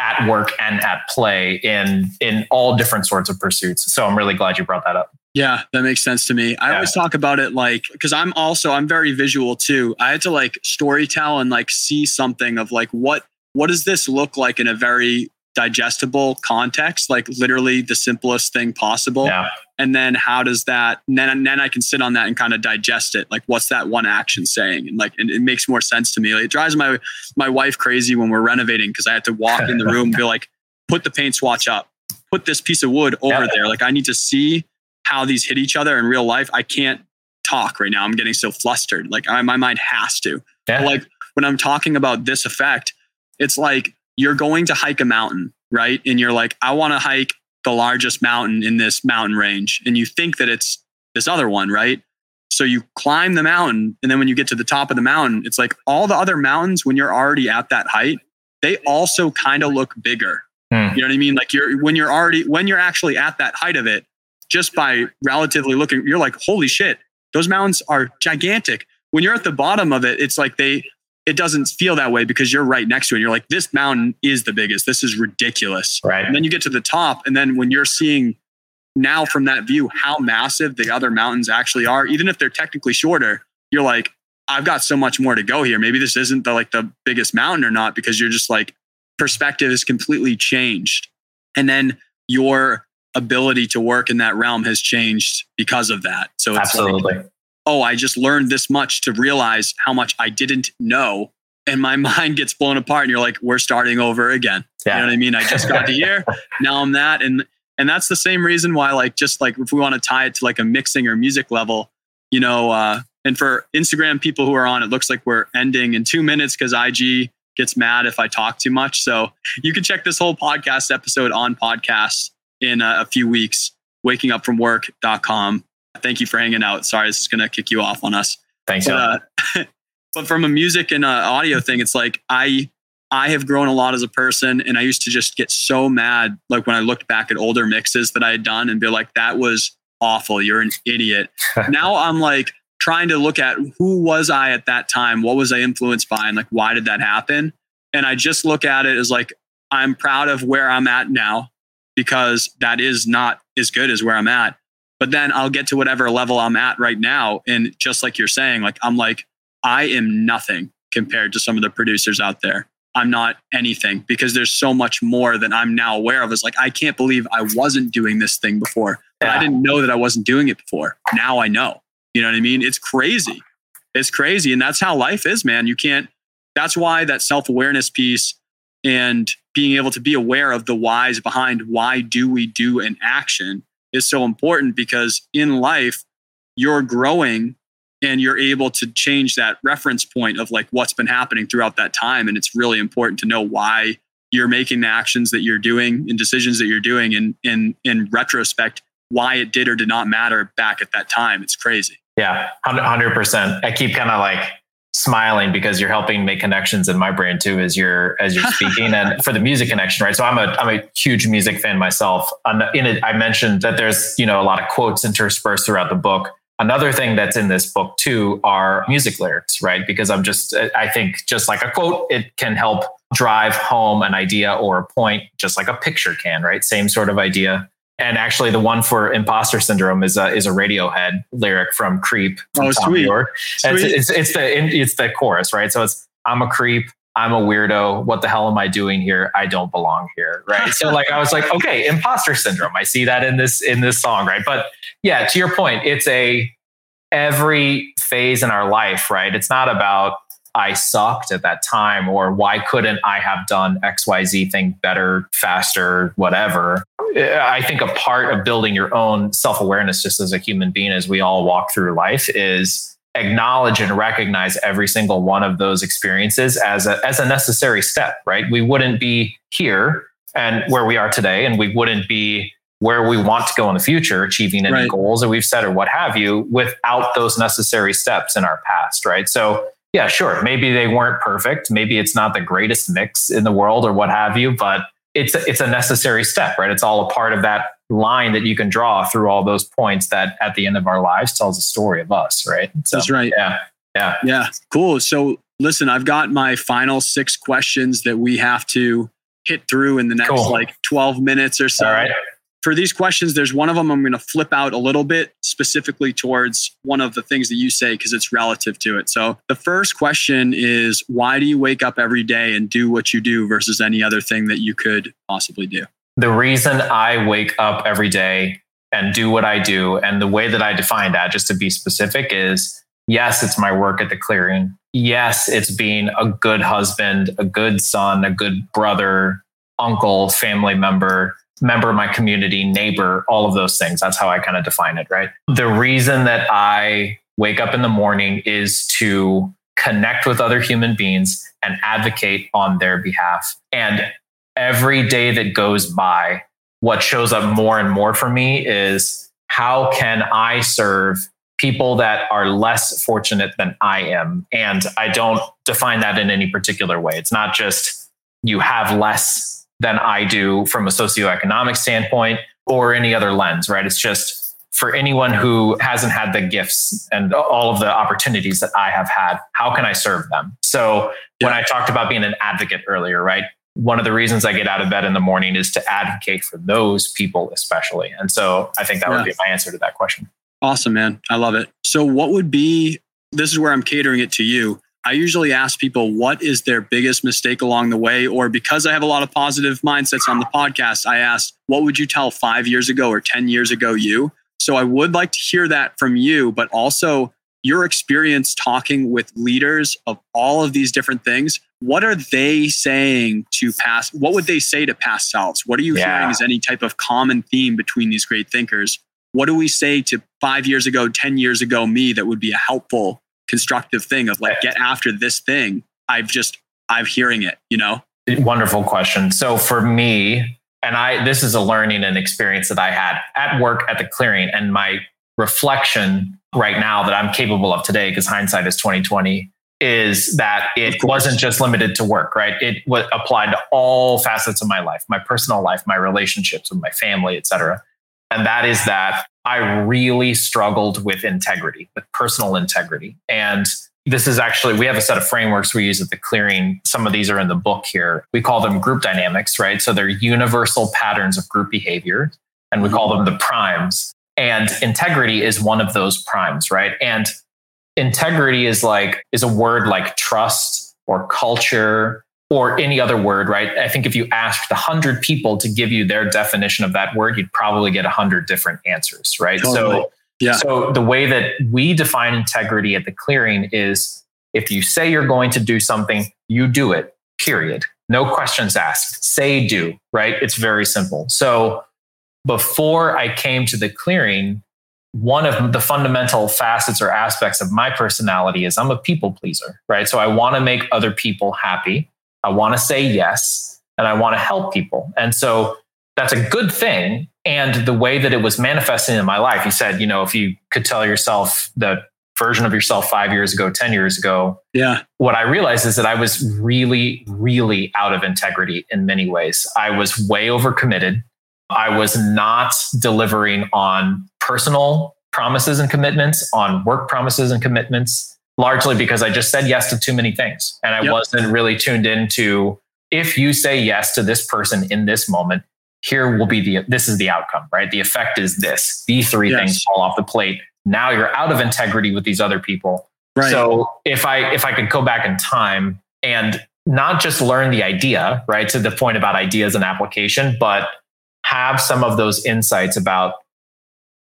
at work and at play in in all different sorts of pursuits. So I'm really glad you brought that up. Yeah, that makes sense to me. I Yeah. always talk about it like because I'm also I'm very visual too. I had to like story tell and like see something of like what what does this look like in a very digestible context, like literally the simplest thing possible. Yeah. And then how does that and then and then I can sit on that and kind of digest it. Like what's that one action saying? And like and it makes more sense to me. Like, it drives my my wife crazy when we're renovating because I have to walk in the room and be like, put the paint swatch up, put this piece of wood over Yeah. there. Like I need to see how these hit each other in real life. I can't talk right now. I'm getting so flustered. Like I, my mind has to. Yeah. Like when I'm talking about this effect, it's like you're going to hike a mountain, right? And you're like, I want to hike the largest mountain in this mountain range. And you think that it's this other one, right? So you climb the mountain. And then when you get to the top of the mountain, it's like all the other mountains, when you're already at that height, they also kind of look bigger. Hmm. You know what I mean? Like you're, when you're already, when you're actually at that height of it, just by relatively looking, you're like, holy shit, those mountains are gigantic. When you're at the bottom of it, it's like they, it doesn't feel that way because you're right next to it. You're like, this mountain is the biggest. This is ridiculous. Right. And then you get to the top, and then when you're seeing now from that view how massive the other mountains actually are, even if they're technically shorter, you're like, I've got so much more to go here. Maybe this isn't the like the biggest mountain or not because you're just like perspective is completely changed. And then your ability to work in that realm has changed because of that. So it's Absolutely. like, oh, I just learned this much to realize how much I didn't know. And my mind gets blown apart. And you're like, we're starting over again. Yeah. You know what I mean? I just got to here. Now I'm that. And and that's the same reason why, like, just like if we want to tie it to like a mixing or music level, you know, uh, and for Instagram people who are on, it looks like we're ending in two minutes because IG gets mad if I talk too much. So you can check this whole podcast episode on podcast in a, a few weeks, wakingupfromwork.com. Thank you for hanging out. Sorry, this is going to kick you off on us. Thanks. But, uh, but from a music and uh, audio thing, it's like I I have grown a lot as a person, and I used to just get so mad, like when I looked back at older mixes that I had done, and be like, "That was awful. You're an idiot." now I'm like trying to look at who was I at that time, what was I influenced by, and like why did that happen? And I just look at it as like I'm proud of where I'm at now because that is not as good as where I'm at. But then I'll get to whatever level I'm at right now. And just like you're saying, like I'm like, I am nothing compared to some of the producers out there. I'm not anything because there's so much more that I'm now aware of. It's like, I can't believe I wasn't doing this thing before. But I didn't know that I wasn't doing it before. Now I know. You know what I mean? It's crazy. It's crazy. And that's how life is, man. You can't, that's why that self awareness piece and being able to be aware of the whys behind why do we do an action is so important because in life you're growing and you're able to change that reference point of like what's been happening throughout that time. And it's really important to know why you're making the actions that you're doing and decisions that you're doing and in in retrospect why it did or did not matter back at that time. It's crazy. Yeah, hundred percent. I keep kind of like smiling because you're helping make connections in my brain too as you're as you're speaking and for the music connection, right? So I'm a I'm a huge music fan myself. In it, I mentioned that there's you know a lot of quotes interspersed throughout the book. Another thing that's in this book too are music lyrics, right? Because I'm just I think just like a quote, it can help drive home an idea or a point, just like a picture can, right? Same sort of idea. And actually, the one for imposter syndrome is a is a Radiohead lyric from Creep. From Oh, Tom sweet. York. It's, it's, it's the it's the chorus, right? So it's I'm a creep. I'm a weirdo. What the hell am I doing here? I don't belong here, right? so like I was like, okay, imposter syndrome. I see that in this in this song, right? But yeah, to your point, it's a every phase in our life, right? It's not about I sucked at that time or why couldn't I have done XYZ thing better, faster, whatever. I think a part of building your own self awareness just as a human being as we all walk through life is acknowledge and recognize every single one of those experiences as a, as a necessary step, right? We wouldn't be here and where we are today, and we wouldn't be where we want to go in the future, achieving any Right. goals that we've set or what have you, without those necessary steps in our past, right? So yeah, sure. Maybe they weren't perfect. Maybe it's not the greatest mix in the world or what have you, but it's a, it's a necessary step, right? It's all a part of that line that you can draw through all those points that at the end of our lives tells a story of us, right? So, That's right. Yeah. Yeah. Yeah, cool. So listen, I've got my final six questions that we have to hit through in the next Cool. like 12 minutes or so. All right. For these questions, there's one of them I'm going to flip out a little bit specifically towards one of the things that you say because it's relative to it. So the first question is why do you wake up every day and do what you do versus any other thing that you could possibly do? The reason I wake up every day and do what I do, and the way that I define that, just to be specific, is yes, it's my work at the clearing. Yes, it's being a good husband, a good son, a good brother, uncle, family member, member of my community, neighbor, all of those things. That's how I kind of define it, right? The reason that I wake up in the morning is to connect with other human beings, and advocate on their behalf. And every day that goes by, what shows up more and more for me is how can I serve people that are less fortunate than I am? And I don't define that in any particular way. It's not just you have less than I do from a socioeconomic standpoint or any other lens, right? It's just for anyone who hasn't had the gifts and all of the opportunities that I have had, how can I serve them? So yeah. when I talked about being an advocate earlier, right? One of the reasons I get out of bed in the morning is to advocate for those people, especially. And so I think that yeah. would be my answer to that question. Awesome, man. I love it. So, what would be this is where I'm catering it to you. I usually ask people what is their biggest mistake along the way, or because I have a lot of positive mindsets on the podcast, I asked, what would you tell five years ago or 10 years ago you? So I would like to hear that from you, but also your experience talking with leaders of all of these different things. What are they saying to pass? What would they say to past selves? What are you yeah. hearing as any type of common theme between these great thinkers? What do we say to five years ago, 10 years ago me that would be a helpful constructive thing of like get after this thing. I've just i'm hearing it you know? Wonderful question. So for me and i this is a learning and experience that i had at work at the clearing and my reflection right now that i'm capable of today because hindsight is 2020 is that it wasn't just limited to work right? It w- applied to all facets of my life my personal life my relationships with my family etc and that is that I really struggled with integrity, with personal integrity. And this is actually, we have a set of frameworks we use at the clearing. Some of these are in the book here. We call them group dynamics, right? So they're universal patterns of group behavior, and we call them the primes. And integrity is one of those primes, right? And integrity is like, is a word like trust or culture or any other word, right? I think if you asked a hundred people to give you their definition of that word, you'd probably get a hundred different answers, right? Totally. So, yeah. so the way that we define integrity at the clearing is if you say you're going to do something, you do it, period. No questions asked. Say do, right? It's very simple. So before I came to the clearing, one of the fundamental facets or aspects of my personality is I'm a people pleaser, right? So I want to make other people happy. I want to say yes and I want to help people. And so that's a good thing. And the way that it was manifesting in my life, he said, you know, if you could tell yourself the version of yourself five years ago, 10 years ago. Yeah. What I realized is that I was really, really out of integrity in many ways. I was way overcommitted. I was not delivering on personal promises and commitments, on work promises and commitments largely because I just said yes to too many things. And I yep. wasn't really tuned into if you say yes to this person in this moment, here will be the this is the outcome, right? The effect is this. These three yes. things fall off the plate. Now you're out of integrity with these other people. Right. So if I if I could go back in time and not just learn the idea, right, to the point about ideas and application, but have some of those insights about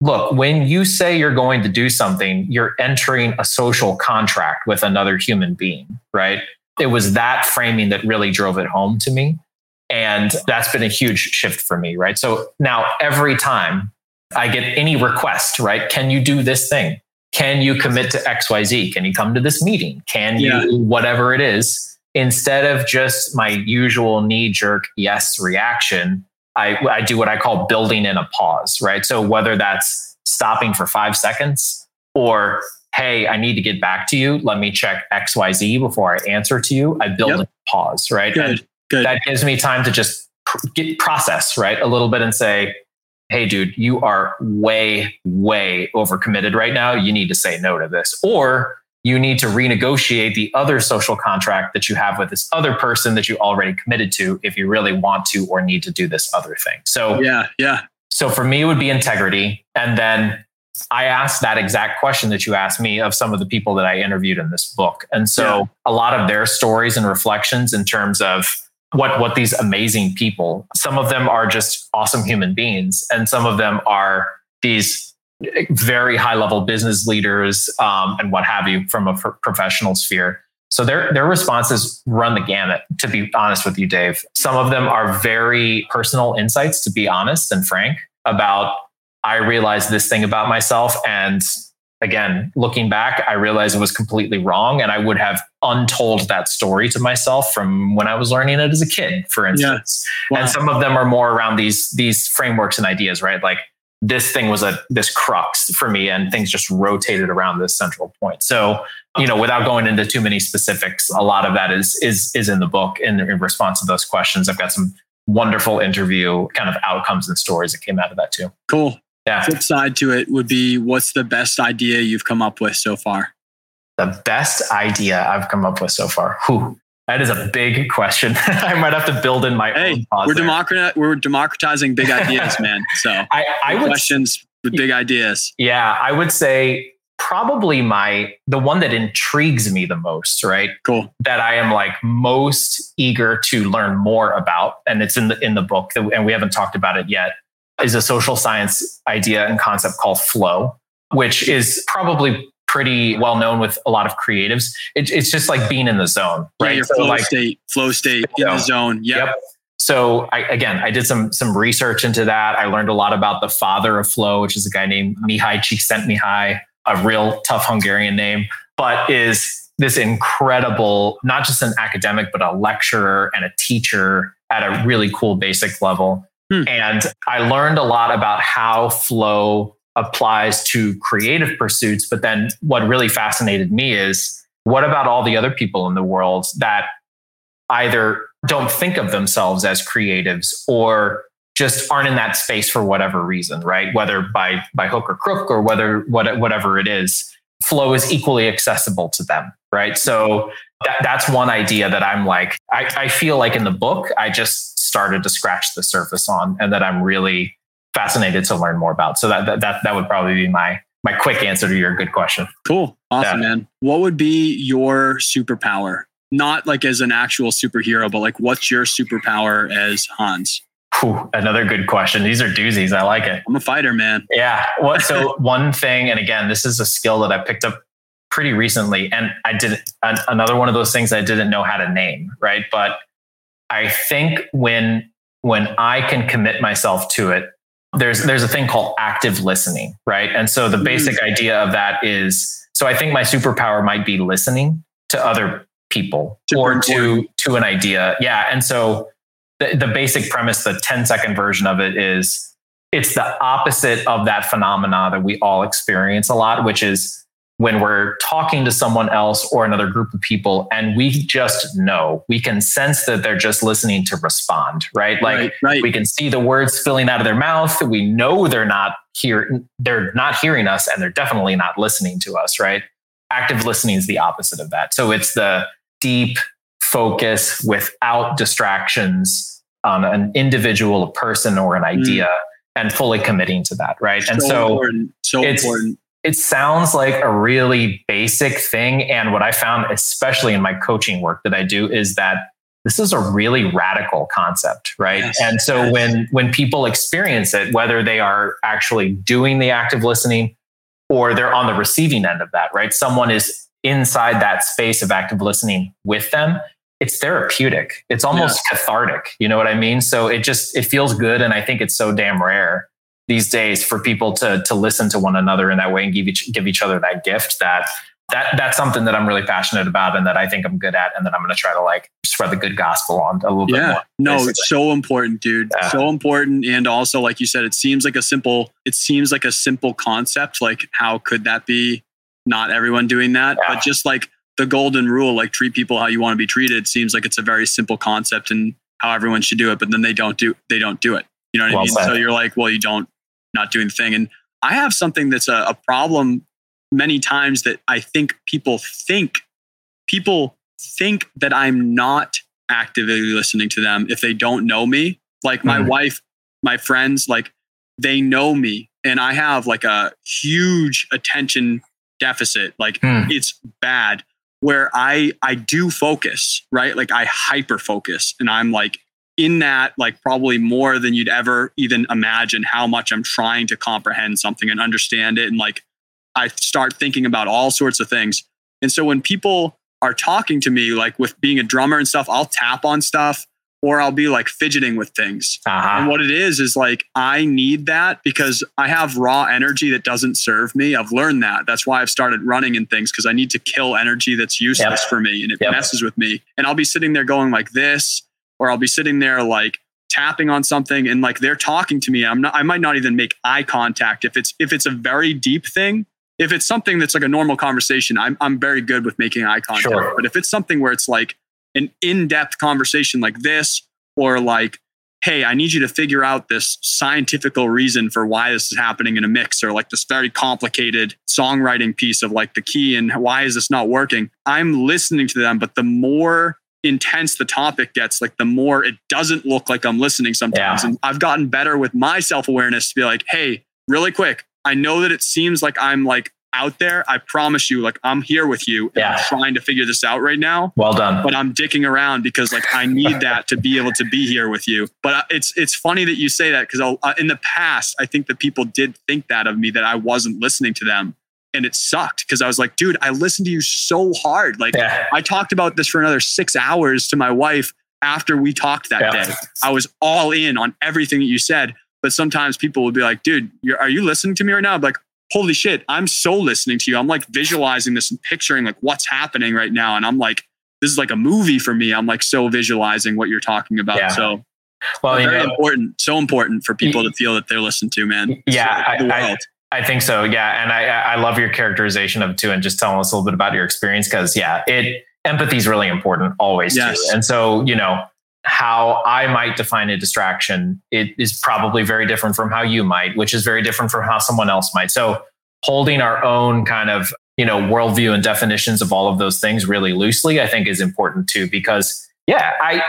look, when you say you're going to do something, you're entering a social contract with another human being, right? It was that framing that really drove it home to me. And that's been a huge shift for me, right? So now every time I get any request, right? Can you do this thing? Can you commit to XYZ? Can you come to this meeting? Can you, yeah. whatever it is? Instead of just my usual knee jerk yes reaction, I, I do what I call building in a pause, right? So whether that's stopping for five seconds or, hey, I need to get back to you. Let me check XYZ before I answer to you. I build yep. a pause, right? Good, and good. That gives me time to just pr- get process, right? A little bit and say, hey, dude, you are way, way overcommitted right now. You need to say no to this. Or you need to renegotiate the other social contract that you have with this other person that you already committed to if you really want to or need to do this other thing. So, yeah, yeah. So for me, it would be integrity. And then I asked that exact question that you asked me of some of the people that I interviewed in this book. And so yeah. a lot of their stories and reflections in terms of what what these amazing people, some of them are just awesome human beings and some of them are these very high level business leaders um, and what have you from a pro- professional sphere. So their their responses run the gamut. To be honest with you, Dave, some of them are very personal insights. To be honest and frank about, I realized this thing about myself, and again, looking back, I realized it was completely wrong. And I would have untold that story to myself from when I was learning it as a kid, for instance. Yeah. Wow. And some of them are more around these, these frameworks and ideas, right? Like this thing was a this crux for me and things just rotated around this central point. So, you know, without going into too many specifics, a lot of that is is is in the book in, in response to those questions. I've got some wonderful interview kind of outcomes and stories that came out of that too. Cool. Yeah. Flip side to it would be what's the best idea you've come up with so far? The best idea I've come up with so far. Whew. That is a big question. I might have to build in my hey, own. We're, democrat- we're democratizing big ideas, man. So I, I would, questions with big ideas. Yeah, I would say probably my the one that intrigues me the most, right? Cool. That I am like most eager to learn more about, and it's in the in the book, and we haven't talked about it yet is a social science idea and concept called flow, which is probably pretty well known with a lot of creatives. It, it's just like being in the zone, right? Yeah, your so flow like, state, flow state in the zone. Yep. yep. So I, again, I did some some research into that. I learned a lot about the father of flow, which is a guy named Mihaly Csikszentmihalyi, a real tough Hungarian name, but is this incredible, not just an academic, but a lecturer and a teacher at a really cool basic level. Hmm. And I learned a lot about how flow applies to creative pursuits. But then what really fascinated me is what about all the other people in the world that either don't think of themselves as creatives or just aren't in that space for whatever reason, right? Whether by by hook or crook or whether what, whatever it is, flow is equally accessible to them, right? So that, that's one idea that I'm like, I, I feel like in the book, I just started to scratch the surface on and that I'm really fascinated to learn more about. So that, that, that, would probably be my, my quick answer to your good question. Cool. Awesome, yeah. man. What would be your superpower? Not like as an actual superhero, but like what's your superpower as Hans? Whew, another good question. These are doozies. I like it. I'm a fighter, man. Yeah. Well, so one thing, and again, this is a skill that I picked up pretty recently, and I did another one of those things I didn't know how to name, right? But I think when when I can commit myself to it, there's there's a thing called active listening, right? And so the basic mm. idea of that is so I think my superpower might be listening to other people or to to an idea. Yeah. And so the, the basic premise, the 10 second version of it is it's the opposite of that phenomena that we all experience a lot, which is when we're talking to someone else or another group of people and we just know we can sense that they're just listening to respond right like right, right. we can see the words spilling out of their mouth we know they're not here they're not hearing us and they're definitely not listening to us right active listening is the opposite of that so it's the deep focus without distractions on an individual a person or an idea mm. and fully committing to that right so and so important. so important it sounds like a really basic thing. And what I found, especially in my coaching work that I do, is that this is a really radical concept, right? Yes, and so yes. when when people experience it, whether they are actually doing the active listening or they're on the receiving end of that, right? Someone is inside that space of active listening with them. It's therapeutic. It's almost yeah. cathartic. You know what I mean? So it just it feels good, and I think it's so damn rare these days for people to to listen to one another in that way and give each give each other that gift that that that's something that I'm really passionate about and that I think I'm good at and that I'm going to try to like spread the good gospel on a little yeah. bit more. No, basically. it's so important, dude. Yeah. So important and also like you said it seems like a simple it seems like a simple concept like how could that be not everyone doing that yeah. but just like the golden rule like treat people how you want to be treated seems like it's a very simple concept and how everyone should do it but then they don't do they don't do it. You know what well I mean? Said. So you're like, well, you don't not doing the thing. And I have something that's a, a problem many times that I think people think people think that I'm not actively listening to them if they don't know me. Like my mm. wife, my friends, like they know me and I have like a huge attention deficit. Like mm. it's bad where I I do focus, right? Like I hyper focus and I'm like in that like probably more than you'd ever even imagine how much I'm trying to comprehend something and understand it and like I start thinking about all sorts of things. And so when people are talking to me like with being a drummer and stuff, I'll tap on stuff. or I'll be like fidgeting with things. Uh-huh. And what it is is like I need that because I have raw energy that doesn't serve me. I've learned that. That's why I've started running and things because I need to kill energy that's useless Yep. for me and it Yep. messes with me. And I'll be sitting there going like this, or I'll be sitting there like tapping on something and like they're talking to me. I'm not I might not even make eye contact if it's if it's a very deep thing. If it's something that's like a normal conversation, I'm I'm very good with making eye contact. Sure. But if it's something where it's like an in-depth conversation like this or like hey i need you to figure out this scientifical reason for why this is happening in a mix or like this very complicated songwriting piece of like the key and why is this not working i'm listening to them but the more intense the topic gets like the more it doesn't look like i'm listening sometimes Yeah. and i've gotten better with my self-awareness to be like hey really quick i know that it seems like i'm like out there i promise you like i'm here with you and Yeah. i'm trying to figure this out right now Well done. but I'm dicking around because like I need that to be able to be here with you. But uh, it's it's funny that you say that because uh, in the past I think that people did think that of me that I wasn't listening to them, and it sucked because I was like, dude, I listened to you so hard. Like Yeah. I talked about this for another six hours to my wife after we talked that Yeah. day. I was all in on everything that you said. But sometimes people would be like, dude, you're, are you listening to me right now? I'm like, holy shit, I'm so listening to you. I'm like visualizing this and picturing like what's happening right now. And I'm like, this is like a movie for me. I'm like so visualizing what you're talking about. Yeah. So Well, very know, important, so important for people to feel that they're listened to, man. Yeah, the I- I- think so. Yeah. And I, I love your characterization of it too. And just telling us a little bit about your experience. Cause yeah, it empathy is really important always Yes. too. And so, you know, how I might define a distraction, it is probably very different from how you might, which is very different from how someone else might. So holding our own kind of, you know, worldview and definitions of all of those things really loosely, I think is important too, because yeah, I,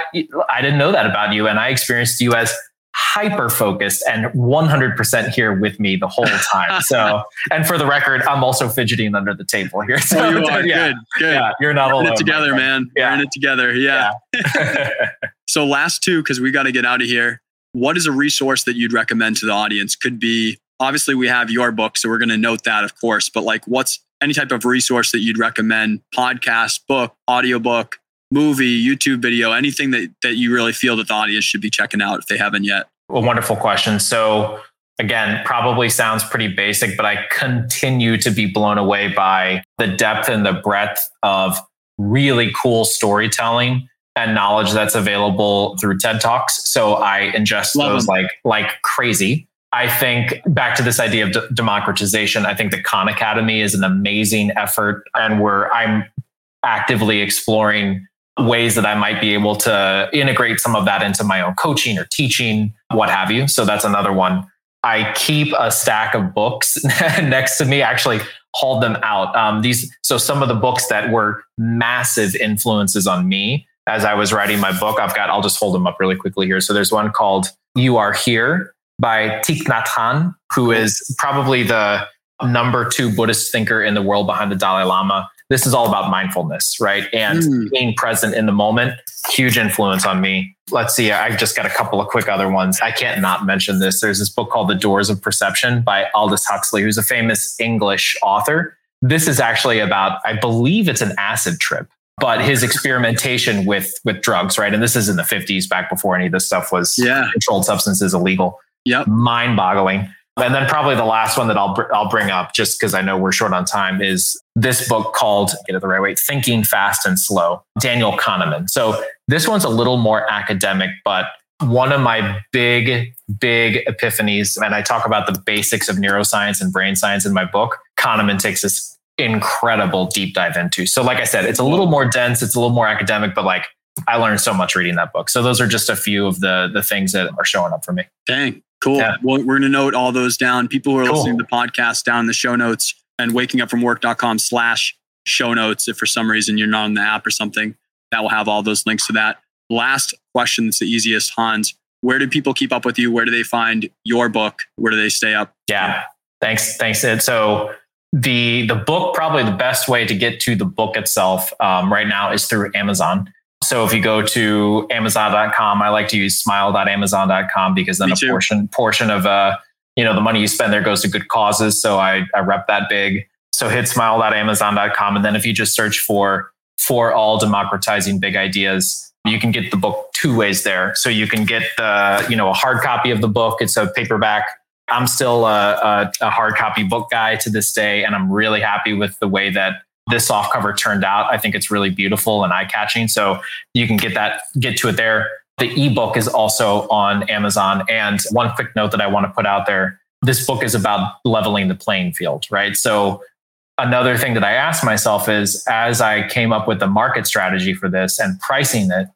I didn't know that about you. And I experienced you as hyper focused and 100% here with me the whole time. So, and for the record, I'm also fidgeting under the table here. Oh, so, Oh, you are yeah, good, good. yeah, you're not alone. it together, man. Yeah. We're in it together. Yeah. friend. So last two, because we got to get out of here. What is a resource that you'd recommend to the audience? Could be obviously we have your book, so we're going to note that, of course. But like, what's any type of resource that you'd recommend? Podcast, book, audiobook, movie, YouTube video, anything that that you really feel that the audience should be checking out if they haven't yet. a wonderful question. So, again, probably sounds pretty basic, but I continue to be blown away by the depth and the breadth of really cool storytelling and knowledge that's available through TED Talks. So I ingest Love those them. like like crazy. I think back to this idea of d- democratization. I think the Khan Academy is an amazing effort, and where I'm actively exploring ways that I might be able to integrate some of that into my own coaching or teaching, what have you. So that's another one. I keep a stack of books next to me. Actually, hold them out. Um, these so some of the books that were massive influences on me as I was writing my book. I've got. I'll just hold them up really quickly here. So there's one called "You Are Here" by Thich Nhat Hanh, who is probably the number two Buddhist thinker in the world behind the Dalai Lama. This is all about mindfulness, right? And Mm. being present in the moment. Huge influence on me. Let's see. I've just got a couple of quick other ones. I can't not mention this. There's this book called The Doors of Perception by Aldous Huxley, who's a famous English author. This is actually about, I believe it's an acid trip, but his experimentation with with drugs, right? And this is in the 50s, back before any of this stuff was Yeah. controlled substances illegal. Yep. Mind boggling. And then probably the last one that I'll br- I'll bring up just because I know we're short on time is this book called get it the right way Thinking Fast and Slow Daniel Kahneman. So this one's a little more academic, but one of my big big epiphanies and I talk about the basics of neuroscience and brain science in my book. Kahneman takes this incredible deep dive into. So like I said, it's a little more dense, it's a little more academic, but like I learned so much reading that book. So those are just a few of the the things that are showing up for me. Dang, cool. Yeah. Well, we're going to note all those down. People who are Cool. listening to the podcast down in the show notes and wakingupfromwork.com slash show notes. If for some reason you're not on the app or something, that will have all those links to that. Last question that's the easiest, Hans. Where do people keep up with you? Where do they find your book? Where do they stay up? Yeah. Thanks. Thanks, Sid. So the the book, probably the best way to get to the book itself um, right now is through Amazon. So if you go to Amazon.com, I like to use smile.amazon.com because then Me a too. portion portion of uh, you know, the money you spend there goes to good causes. So I, I rep that big. So hit smile.amazon.com. And then if you just search for for all democratizing big ideas, you can get the book two ways there. So you can get the, you know, a hard copy of the book. It's a paperback. I'm still a, a, a hard copy book guy to this day, and I'm really happy with the way that this soft cover turned out. I think it's really beautiful and eye catching. So you can get that, get to it there. The ebook is also on Amazon. And one quick note that I want to put out there this book is about leveling the playing field, right? So another thing that I asked myself is as I came up with the market strategy for this and pricing it,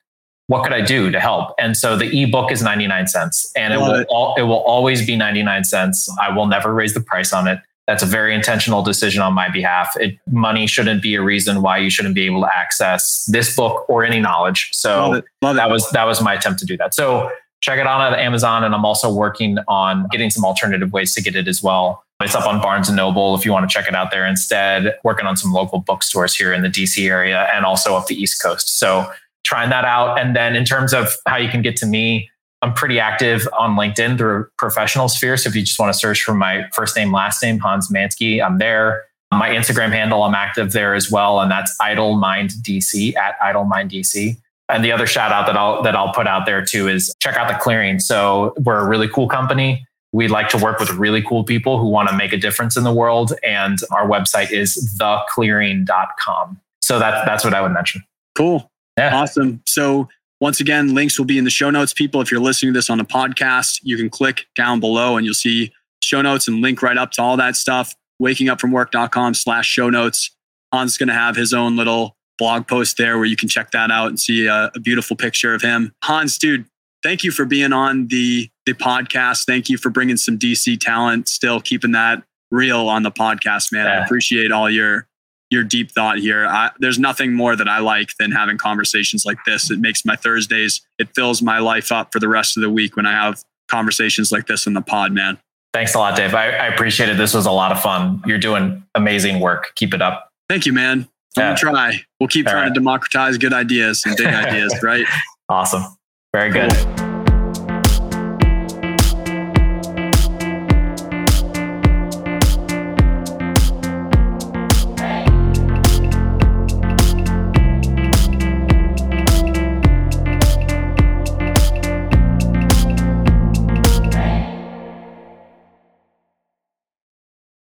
what could I do to help? And so the ebook is 99 cents and it will, it. All, it will always be 99 cents. I will never raise the price on it. That's a very intentional decision on my behalf. It, money shouldn't be a reason why you shouldn't be able to access this book or any knowledge. So Love Love that was that was my attempt to do that. So check it out at Amazon, and I'm also working on getting some alternative ways to get it as well. It's up on Barnes and Noble if you want to check it out there instead. Working on some local bookstores here in the DC area and also up the East Coast. So trying that out. And then in terms of how you can get to me, I'm pretty active on LinkedIn through professional sphere. So if you just want to search for my first name, last name, Hans Mansky, I'm there. My Instagram handle, I'm active there as well. And that's Idle Mind DC at Idle Mind DC. And the other shout out that I'll that I'll put out there too is check out the clearing. So we're a really cool company. We like to work with really cool people who want to make a difference in the world. And our website is theclearing.com. So that's, that's what I would mention. Cool. Yeah. Awesome. So once again, links will be in the show notes. People, if you're listening to this on a podcast, you can click down below and you'll see show notes and link right up to all that stuff. Wakingupfromwork.com slash show notes. Hans is going to have his own little blog post there where you can check that out and see a, a beautiful picture of him. Hans, dude, thank you for being on the the podcast. Thank you for bringing some DC talent, still keeping that real on the podcast, man. Yeah. I appreciate all your your deep thought here. I, there's nothing more that I like than having conversations like this. It makes my Thursdays, it fills my life up for the rest of the week when I have conversations like this in the pod, man. Thanks a lot, Dave. I, I appreciate it. This was a lot of fun. You're doing amazing work. Keep it up. Thank you, man. Yeah. We'll try. We'll keep All trying right. to democratize good ideas and big ideas, right? Awesome. Very good. Cool.